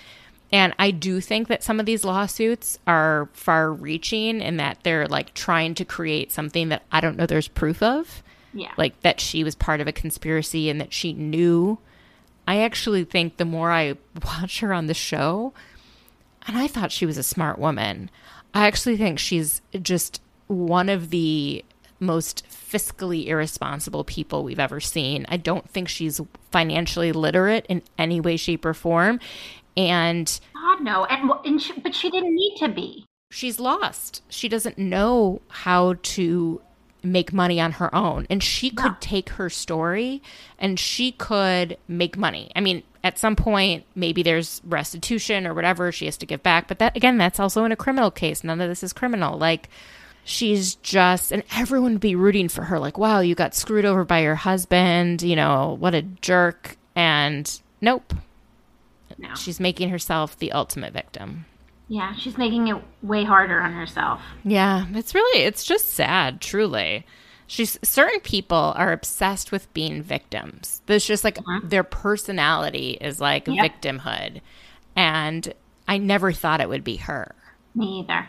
And I do think that some of these lawsuits are far reaching in that they're like trying to create something that I don't know there's proof of. Yeah. Like that she was part of a conspiracy and that she knew. I actually think the more I watch her on the show, and I thought she was a smart woman, I actually think she's just one of the most fiscally irresponsible people we've ever seen. I don't think she's financially literate in any way, shape, or form. And God no, and, and she, but she didn't need to be. she's lost. She doesn't know how to make money on her own. And she could take her story and she could make money. I mean, at some point, maybe there's restitution or whatever she has to give back. But that, again, that's also in a criminal case. None of this is criminal. Like, she's just, and everyone would be rooting for her. Like, wow, you got screwed over by your husband. You know, what a jerk. And nope, No. she's making herself the ultimate victim. Yeah, she's making it way harder on herself. Yeah, it's really it's just sad, truly. She's certain people are obsessed with being victims. There's just like uh-huh. their personality is like Yep. victimhood. and I never thought it would be her. Me either.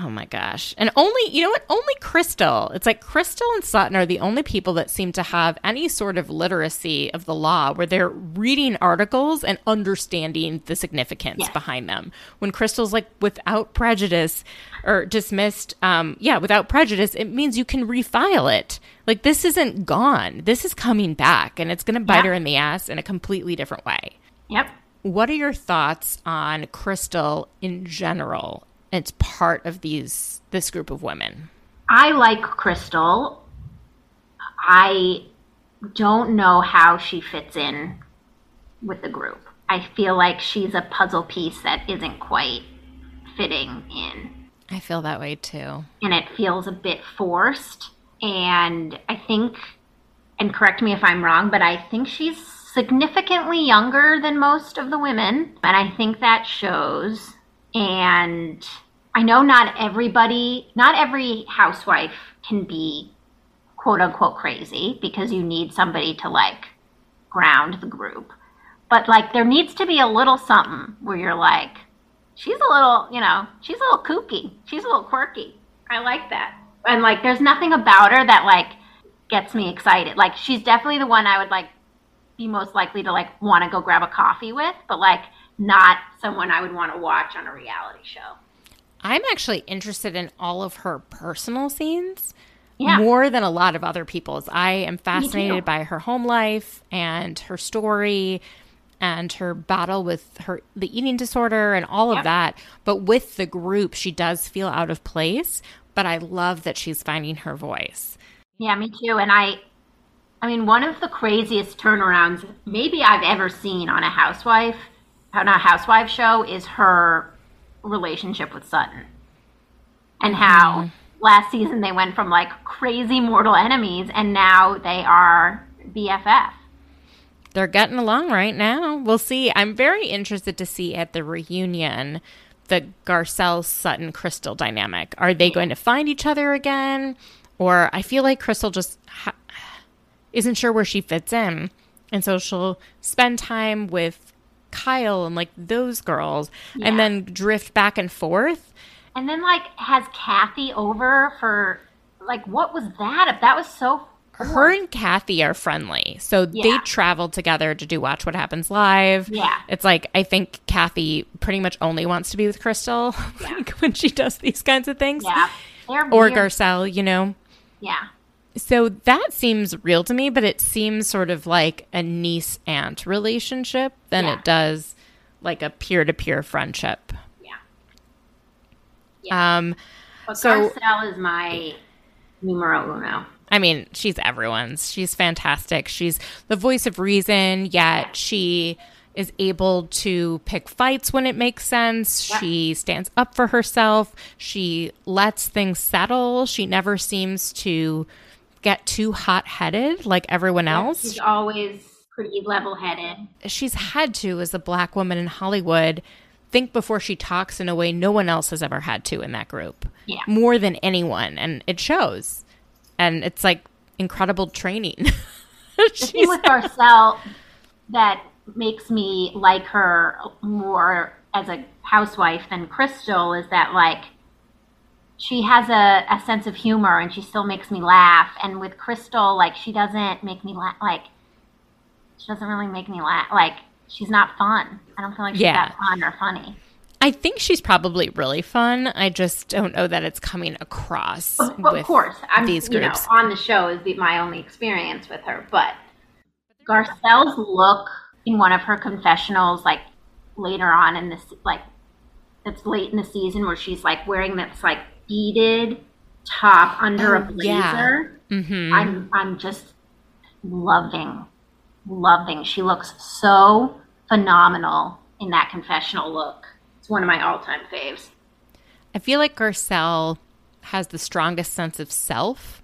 Oh my gosh. And only, you know what? Only Crystal. It's like Crystal and Sutton are the only people that seem to have any sort of literacy of the law where they're reading articles and understanding the significance Yes. behind them. When Crystal's like without prejudice or dismissed, um, yeah, without prejudice, it means you can refile it. Like this isn't gone. This is coming back and it's going to bite Yeah. her in the ass in a completely different way. Yep. What are your thoughts on Crystal in general? It's part of these this group of women. I like Crystal. I don't know how she fits in with the group. I feel like she's a puzzle piece that isn't quite fitting in. I feel that way too. and it feels a bit forced. And I think, and correct me if I'm wrong, but I think she's significantly younger than most of the women. And I think that shows. And I know not everybody, not every housewife can be quote unquote crazy because you need somebody to like ground the group. But like there needs to be a little something where you're like, she's a little, you know, she's a little kooky. She's a little quirky. I like that. And like, there's nothing about her that like gets me excited. Like, she's definitely the one I would like be most likely to like want to go grab a coffee with, but like not someone I would want to watch on a reality show. I'm actually interested in all of her personal scenes Yeah. more than a lot of other people's. I am fascinated by her home life and her story and her battle with her the eating disorder and all of that. But with the group, she does feel out of place, but I love that she's finding her voice. Yeah, me too. And I, I mean, one of the craziest turnarounds maybe I've ever seen on a housewife, a housewife show, is her relationship with Sutton, and how mm-hmm. last season they went from like crazy mortal enemies, and now they are BFF. They're getting along right now. We'll see. I'm very interested to see at the reunion the Garcelle Sutton Crystal dynamic. Are they going to find each other again? Or I feel like Crystal just ha- isn't sure where she fits in. And so she'll spend time with Kyle and like those girls and then drift back and forth. And then like has Kathy over for like what was that? That was so. Her and Kathy are friendly. So they Yeah. travel together to do Watch What Happens Live. Yeah. It's like I think Kathy pretty much only wants to be with Crystal like, when she does these kinds of things. Yeah, they're Or weird. Garcelle, you know. Yeah, So that seems real to me, but it seems sort of like a niece aunt relationship than Yeah. it does like a peer to peer friendship. yeah. Um, But so- Garcelle is my numero uno. I mean, she's everyone's. She's fantastic. She's the voice of reason, yet she is able to pick fights when it makes sense. Yeah. She stands up for herself. She lets things settle. She never seems to get too hot headed like everyone else. She's always pretty level headed. She's had to, as a black woman in Hollywood, think before she talks in a way no one else has ever had to in that group. Yeah. More than anyone. And it shows. And it's like incredible training. The thing with Garcelle that makes me like her more as a housewife than Crystal is that like she has a, a sense of humor and she still makes me laugh. And with Crystal, like she doesn't make me laugh. Like she doesn't really make me laugh. Like she's not fun. I don't feel like she's Yeah. that fun or funny. I think she's probably really fun. I just don't know that it's coming across Of, with of course, I'm these you know on the show is the, my only experience with her, but Garcelle's look in one of her confessionals, like later on in this, like it's late in the season where she's like wearing this like beaded top under a Oh, yeah. blazer. Mhm. I'm I'm just loving, loving. She looks so phenomenal in that confessional look. It's one of my all-time faves. I feel like Garcelle has the strongest sense of self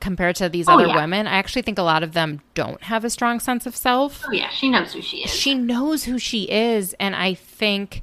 compared to these Oh, other yeah. women. I actually think a lot of them don't have a strong sense of self. Oh yeah, she knows who she is. She knows who she is, and I think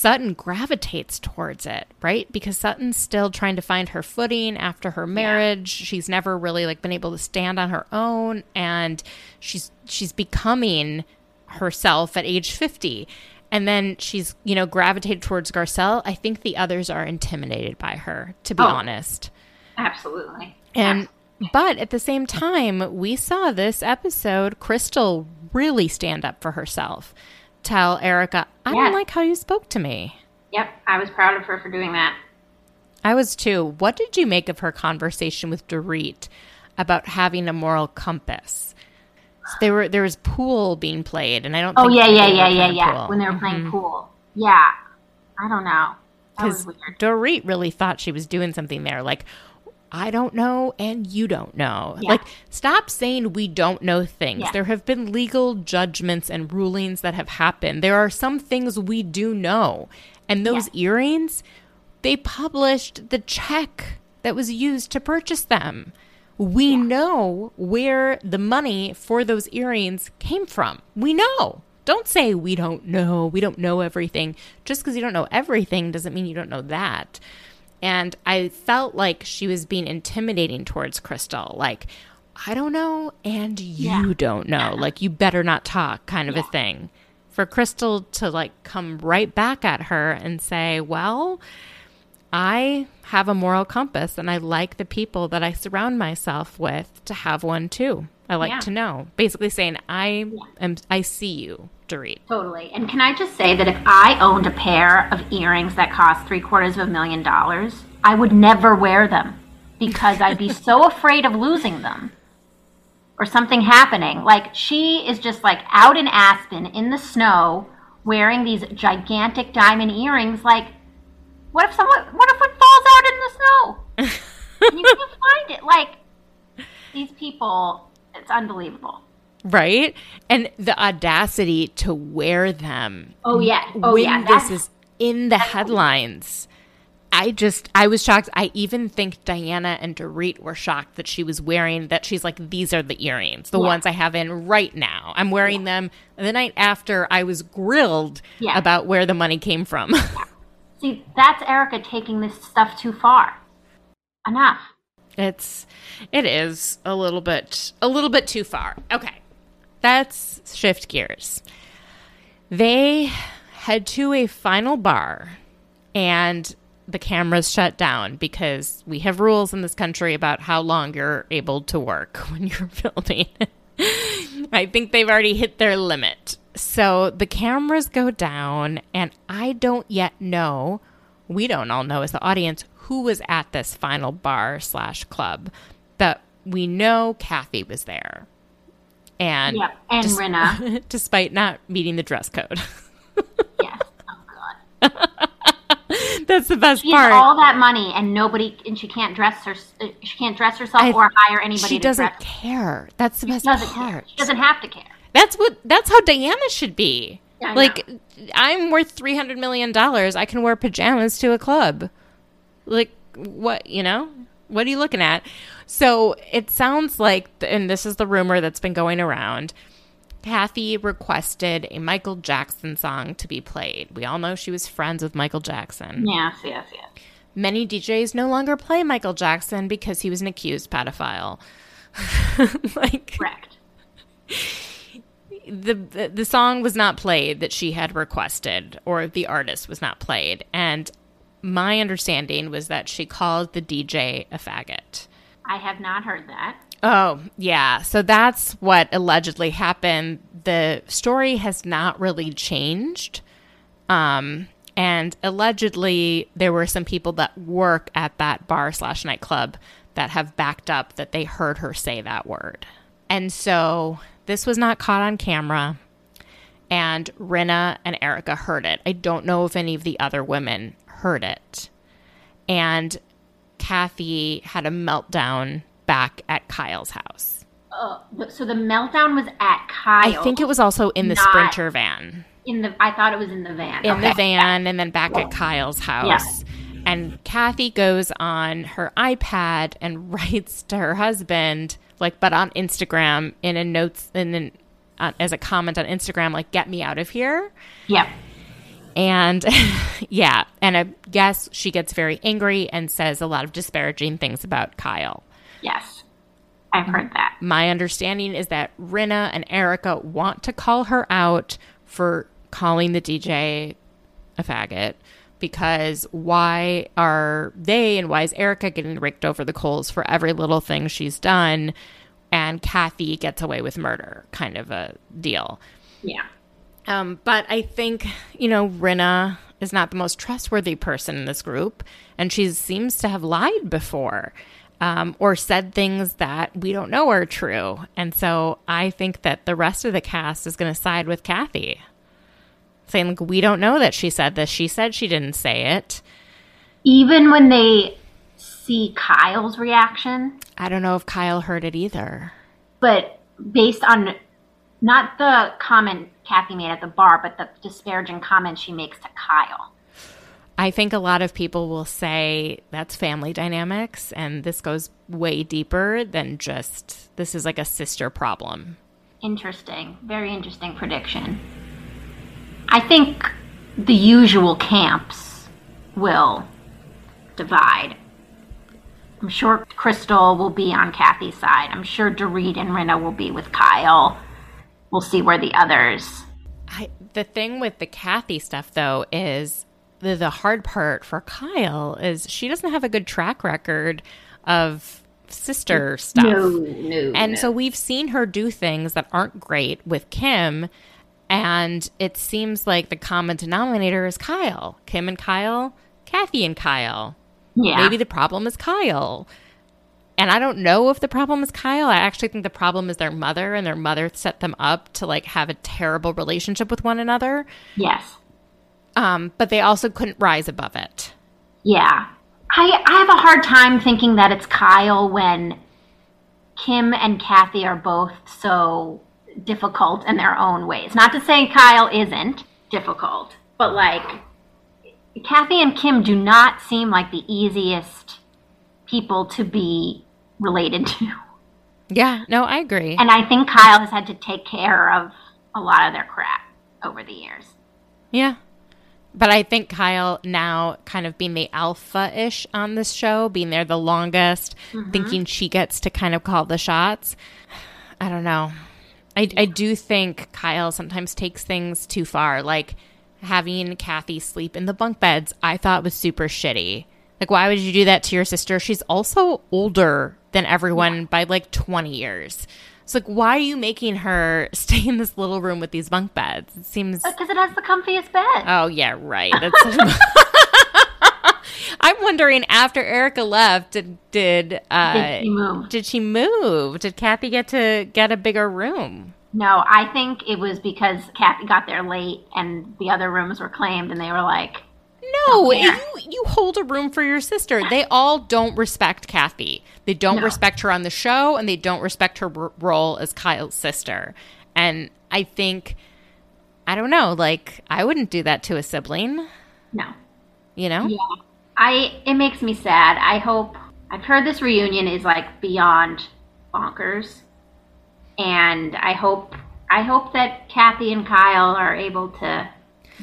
Sutton gravitates towards it, right? Because Sutton's still trying to find her footing after her marriage. She's never really like been able to stand on her own and she's she's becoming herself at age 50. And then she's, you know, gravitated towards Garcelle. I think the others are intimidated by her, to be Oh. honest. Absolutely. And but at the same time, we saw this episode Crystal really stand up for herself. Tell Erica, I don't like how you spoke to me. Yep, I was proud of her for doing that. I was too. What did you make of her conversation with Dorit about having a moral compass? So they were there was pool being played, and I don't. Oh yeah, yeah, yeah, yeah, yeah. pool. When they were playing mm-hmm. pool. Yeah. I don't know. Because. Dorit really thought she was doing something there. Like, I don't know, and you don't know. Yeah. Like, stop saying we don't know things. Yeah. There have been legal judgments and rulings that have happened. There are some things we do know, and those earrings, they published the check that was used to purchase them. We know where the money for those earrings came from. We know. Don't say we don't know. We don't know everything. Just because you don't know everything doesn't mean you don't know that. And I felt like she was being intimidating towards Crystal. Like, I don't know, and you Yeah. don't know. Like, you better not talk, kind of a thing. For Crystal to like come right back at her and say, Well, I have a moral compass and I like the people that I surround myself with to have one too. I like Yeah. to know. Basically saying I am I see you, Totally. And can I just say that if I owned a pair of earrings that cost three quarters of a million dollars, I would never wear them because I'd be so afraid of losing them or something happening. Like she is just like out in Aspen in the snow wearing these gigantic diamond earrings. Like, what if someone, what if it falls out in the snow? And you can't find it. Like, these people, it's unbelievable. Right? And the audacity to wear them. Oh, yeah. Oh, when yeah. this is in the headlines. I just, I was shocked. I even think Diana and Dorit were shocked that she was wearing that. She's like, these are the earrings, the Yeah. ones I have in right now. I'm wearing them the night after I was grilled Yeah. about where the money came from. See, that's Erica taking this stuff too far. Enough. It's it is a little bit a little bit too far. Okay. That's shift gears. They head to a final bar and the cameras shut down because we have rules in this country about how long you're able to work when you're filming. I think they've already hit their limit. So the cameras go down, and I don't yet know, we don't all know as the audience, who was at this final bar slash club. But we know Kathy was there. And Yep. And des- Rinna. despite not meeting the dress code. Yes. Oh God. That's the best She has part. all that money, and nobody, and she can't dress her. Uh, she can't dress herself I- or hire anybody. she doesn't dress. care. That's the best Doesn't part. care. She doesn't have to care. That's what. That's how Diana should be. I like, I'm worth three hundred million dollars. I can wear pajamas to a club. Like, what? You know? What are you looking at? So it sounds like, and this is the rumor that's been going around. Kathy requested a Michael Jackson song to be played. We all know she was friends with Michael Jackson. Yes. Yes. Yes. Many DJs no longer play Michael Jackson because he was an accused pedophile. like Correct. the, the the song was not played that she had requested or the artist was not played and my understanding was that she called the DJ a faggot. I have not heard that. Oh, yeah. So that's what allegedly happened. The story has not really changed. Um, and allegedly, there were some people that work at that bar slash nightclub that have backed up that they heard her say that word. And so this was not caught on camera. And Rinna and Erica heard it. I don't know if any of the other women heard it. And Kathy had a meltdown back at Kyle's house. Uh, so the meltdown was at Kyle. I think it was also in the Not- Sprinter van. in the. I thought it was in the van. In the Okay. van and then back at Kyle's house. And Kathy goes on her iPad and writes to her husband, like, but on Instagram in a notes in an, uh, as a comment on Instagram, like, get me out of here. Yep. And yeah, and I guess she gets very angry and says a lot of disparaging things about Kyle. Yes. I've heard that. My understanding is that Rinna and Erica want to call her out for calling the DJ a faggot because why are they and why is Erica getting raked over the coals for every little thing she's done and Kathy gets away with murder kind of a deal. Yeah. Um, but I think, you know, Rinna is not the most trustworthy person in this group, and she seems to have lied before um, or said things that we don't know are true. And so I think that the rest of the cast is going to side with Kathy, saying, like, we don't know that she said this. She said she didn't say it. Even when they see Kyle's reaction, I don't know if Kyle heard it either. but based on not the comment Kathy made at the bar, but the disparaging comment she makes to Kyle. I think a lot of people will say that's family dynamics, and this goes way deeper than just this is like a sister problem. Interesting. Very interesting prediction. I think the usual camps will divide. I'm sure Crystal will be on Kathy's side. I'm sure Dorit and Rinna will be with Kyle. We'll see where the others. I, the thing with the Kathy stuff, though, is the, the hard part for Kyle is she doesn't have a good track record of sister stuff. No, no. And no. so we've seen her do things that aren't great with Kim. And it seems like the common denominator is Kyle. Kim and Kyle, Kathy and Kyle. yeah. Maybe the problem is Kyle. And I don't know if the problem is Kyle. I actually think the problem is their mother, and their mother set them up to like have a terrible relationship with one another. Yes. Um, but they also couldn't rise above it. Yeah. I, I have a hard time thinking that it's Kyle when Kim and Kathy are both so difficult in their own ways. Not to say Kyle isn't difficult, but like Kathy and Kim do not seem like the easiest people to be related to. Yeah, no, I agree. And I think Kyle has had to take care of a lot of their crap over the years. Yeah. But I think Kyle now kind of being the alpha ish on this show, being there the longest, mm-hmm. thinking she gets to kind of call the shots. I don't know. I, I do think Kyle sometimes takes things too far. Like having Kathy sleep in the bunk beds, I thought was super shitty. Like, why would you do that to your sister? She's also older than everyone by like 20 years. It's like, why are you making her stay in this little room with these bunk beds? It seems. Because it has the comfiest bed. Oh yeah, right. That's such a- I'm wondering after Erika left, did did uh, Did she move? Did she move? Did Kathy get to get a bigger room? No, I think it was because Kathy got there late and the other rooms were claimed, and they were like, No, oh, yeah. you you hold a room for your sister. They all don't respect Kathy. They don't No. respect her on the show, and they don't respect her r- role as Kyle's sister. And I think, I don't know, like I wouldn't do that to a sibling. no. You know? Yeah. I it makes me sad. I hope I've heard this reunion is like beyond bonkers. And I hope I hope that Kathy and Kyle are able to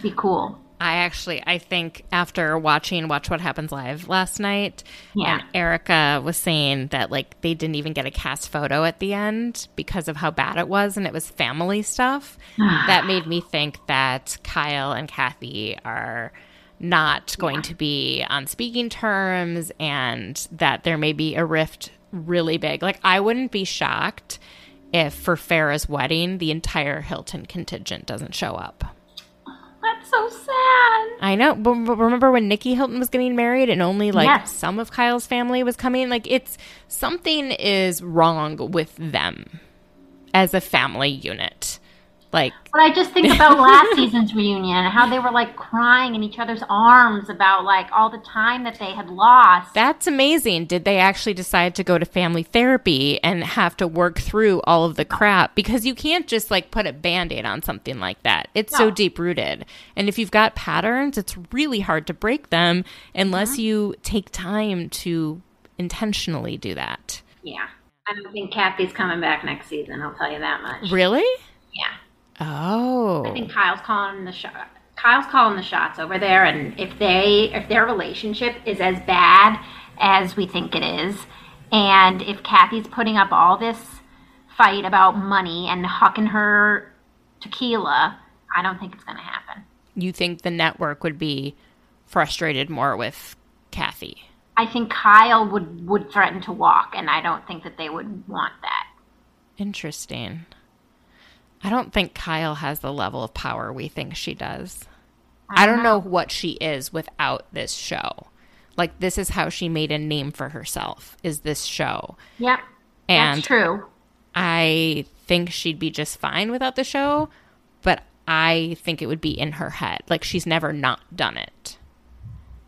be cool. I actually, I think after watching Watch What Happens Live last night, Yeah. and Erika was saying that like they didn't even get a cast photo at the end because of how bad it was, and it was family stuff. that made me think that Kyle and Kathy are not going to be on speaking terms, and that there may be a rift really big. Like I wouldn't be shocked if for Farrah's wedding the entire Hilton contingent doesn't show up. That's so sad. I know, but but remember when Nikki Hilton was getting married and only like Yes. some of Kyle's family was coming? Like it's something is wrong with them as a family unit. Like But I just think about last season's reunion and how they were like crying in each other's arms about like all the time that they had lost. that's amazing. Did they actually decide to go to family therapy and have to work through all of the crap? Because you can't just like put a band-aid on something like that. It's so deep rooted. And if you've got patterns, it's really hard to break them unless mm-hmm. you take time to intentionally do that. yeah. I don't think Kathy's coming back next season, I'll tell you that much. Really? Yeah. Oh. I think oh. Kyle's calling the shot. Kyle's calling the shots over there, and if they if their relationship is as bad as we think it is, and if Kathy's putting up all this fight about money and hucking her tequila, I don't think it's going to happen. you think the network would be frustrated more with Kathy? I think Kyle would would threaten to walk, and I don't think that they would want that. Interesting. I don't think Kyle has the level of power we think she does. I don't know what she is without this show. Like this is how she made a name for herself. Is this show? Yep, And that's true. I think she'd be just fine without the show, but I think it would be in her head. Like she's never not done it.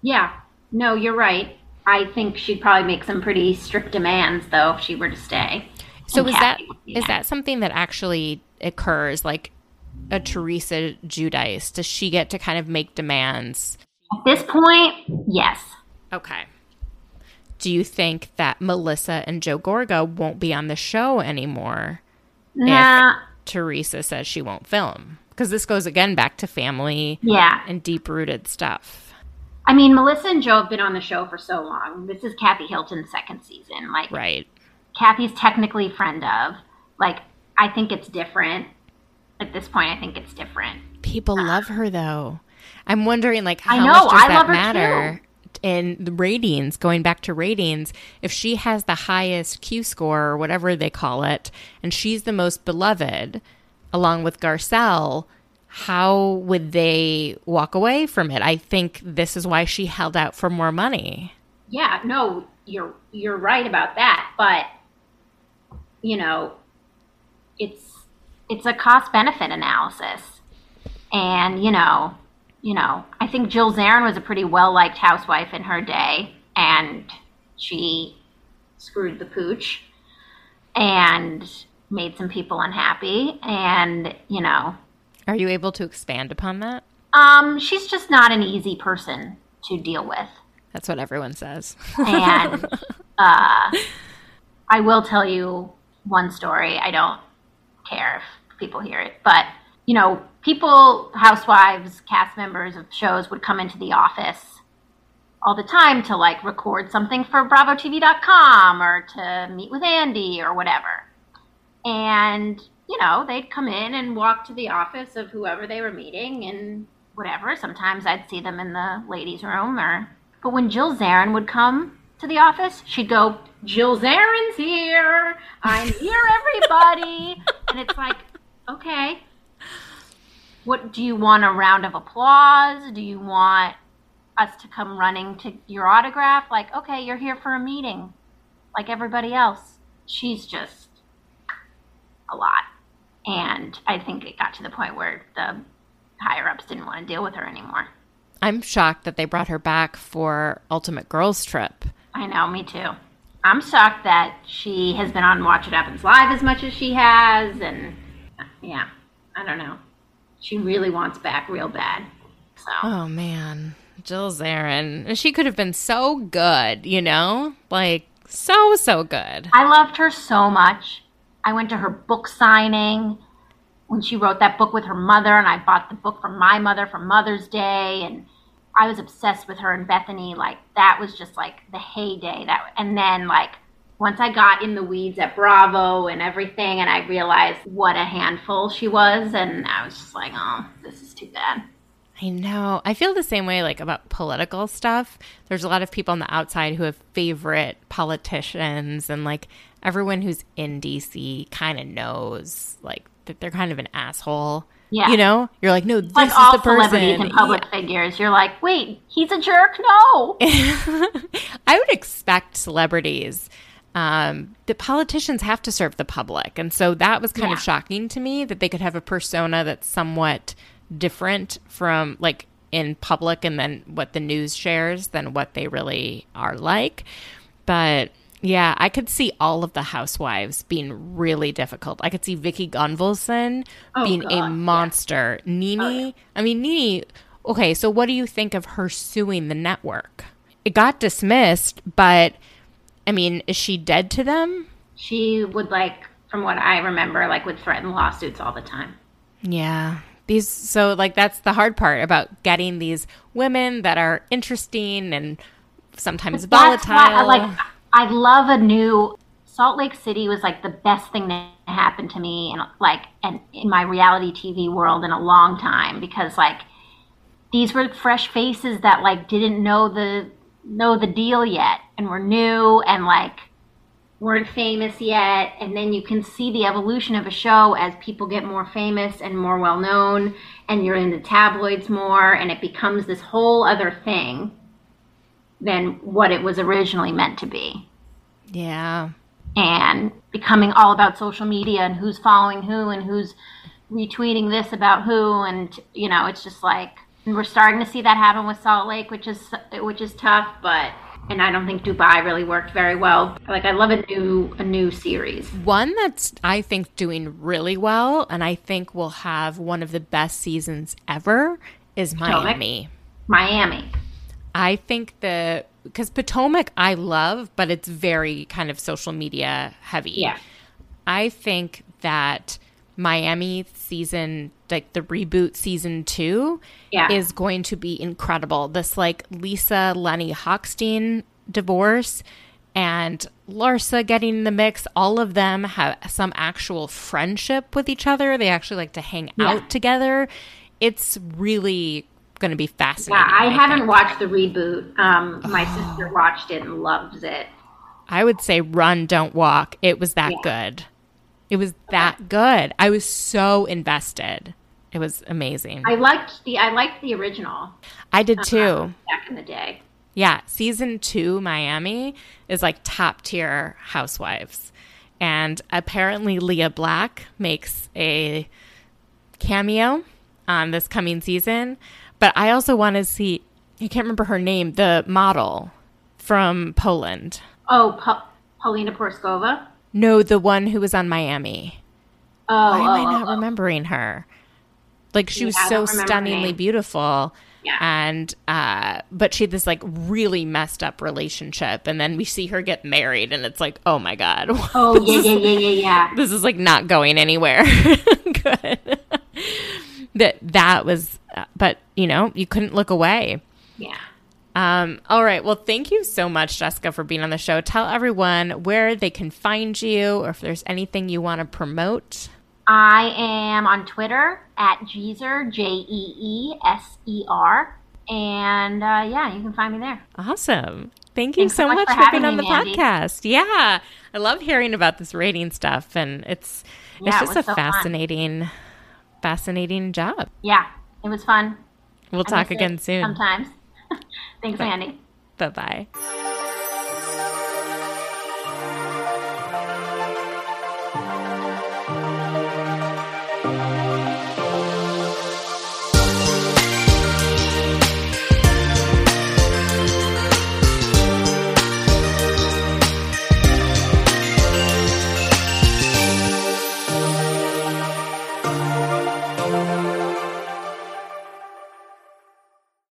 Yeah, no, you're right. I think she'd probably make some pretty strict demands, though, if she were to stay. So is that Kathy would be is that something that actually occurs like a Teresa Giudice? Does she get to kind of make demands? At this point, yes. Okay. Do you think that Melissa and Joe Gorga won't be on the show anymore Nah, Teresa says she won't film? Because this goes again back to family yeah. and deep rooted stuff. I mean, Melissa and Joe have been on the show for so long. This is Kathy Hilton's second season. Like, Right. Kathy's technically friend of. Like, I think it's different. At this point, I think it's different. People um, love her though. I'm wondering like how I know, much does I that matter in the ratings, going back to ratings, if she has the highest Q score or whatever they call it, and she's the most beloved, along with Garcelle, how would they walk away from it? I think this is why she held out for more money. Yeah, no, you're you're right about that, but you know, it's it's a cost benefit analysis. And, you know, you know, I think Jill Zarin was a pretty well liked housewife in her day and she screwed the pooch and made some people unhappy and, you know, Are you able to expand upon that? um she's just not an easy person to deal with. That's what everyone says. and uh, I will tell you one story. I don't care if people hear it, but you know, people, housewives, cast members of shows would come into the office all the time to like record something for BravoTV.com or to meet with Andy or whatever. And you know, they'd come in and walk to the office of whoever they were meeting and whatever. Sometimes I'd see them in the ladies' room or but when Jill Zarin would come to the office, she'd go, Jill Zarin's here. I'm here, everybody. and it's like, okay. What do you want a round of applause? Do you want us to come running to your autograph? Like, okay, you're here for a meeting, like everybody else. She's just a lot. And I think it got to the point where the higher ups didn't want to deal with her anymore. I'm shocked that they brought her back for Ultimate Girls Trip. I know, me too. I'm shocked that she has been on Watch What Happens Live as much as she has, and yeah, I don't know. She really wants back real bad. So Oh man, Jill Zarin. She could have been so good, you know? Like so so good. I loved her so much. I went to her book signing when she wrote that book with her mother, and I bought the book from my mother for Mother's Day, and I was obsessed with her and Bethenny. Like that was just like the heyday. That and then like once I got in the weeds at Bravo and everything, and I realized what a handful she was, and I was just like, oh, this is too bad. I know. I feel the same way like about political stuff. There's a lot of people on the outside who have favorite politicians and like everyone who's in DC kind of knows like that they're kind of an asshole. Yeah. You know? You're like, "No, this Like is all the person." celebrities and public figures, you're like, wait, he's a jerk? No. I would expect celebrities. Um, the politicians have to serve the public. And so that was kind of shocking to me that they could have a persona that's somewhat different from like in public and then what the news shares than what they really are like. But yeah, I could see all of the housewives being really difficult. I could see Vicki Gunvalson Oh, being God, a yeah. monster. Nene, oh, I mean, Nini. okay, so what do you think of her suing the network? It got dismissed, but I mean, is she dead to them? She would like, from what I remember, like would threaten lawsuits all the time. Yeah. These so like that's the hard part about getting these women that are interesting and sometimes volatile. I like. I love a new. Salt Lake City was like the best thing that happened to me, and like, and in my reality TV world in a long time because like these were fresh faces that like didn't know the know the deal yet and were new and like weren't famous yet and then you can see the evolution of a show as people get more famous and more well known and you're in the tabloids more and it becomes this whole other thing than what it was originally meant to be. Yeah. and becoming all about social media and who's following who and who's retweeting this about who. And you know it's just like we're starting to see that happen with Salt Lake which is which is tough but and I don't think Dubai really worked very well. Like I love a new a new series. One that's, I think, doing really well, and I think will have one of the best seasons ever, is Miami. Miami I think the, because Potomac I love, but it's very kind of social media heavy. yeah I think that Miami season, like the reboot season two, Yeah. is going to be incredible. This like Lisa Lenny Hochstein divorce and Larsa getting in the mix, all of them have some actual friendship with each other. They actually like to hang Yeah. out together. It's really going to be fascinating. yeah I haven't think. watched the reboot um my sister watched it and loves it I would say run, don't walk. It was that Yeah. good. It was that good. I was so invested. It was amazing. I liked the I liked the original I did too. back in the day Yeah, season two, Miami, is like top tier housewives. And apparently, Lea Black makes a cameo on this coming season. But I also want to see, I can't remember her name, the model from Poland. oh Pa- Paulina Porizkova No, the one who was on Miami. oh Why am I oh, not oh, remembering her? Like she was Yeah, I so don't remember her stunningly beautiful. Yeah. And uh but she had this like really messed up relationship and then we see her get married and it's like, "Oh my god. oh yeah yeah yeah yeah yeah this is like not going anywhere." Good. That that was uh, but, you know, you couldn't look away. yeah Um, all right. Well, thank you so much, Jessica, for being on the show. Tell everyone where they can find you or if there's anything you want to promote. I am on Twitter at Jeezer, J E E S E R. And uh, yeah, you can find me there. Awesome. Thank you Thanks so much much for for being on the me, podcast. Yeah. I love hearing about this rating stuff and it's Yeah, it's just was a so fun. Fascinating job. Yeah, it was fun. We'll I talk again soon. Sometimes. Thanks, Mandy. Bye-bye.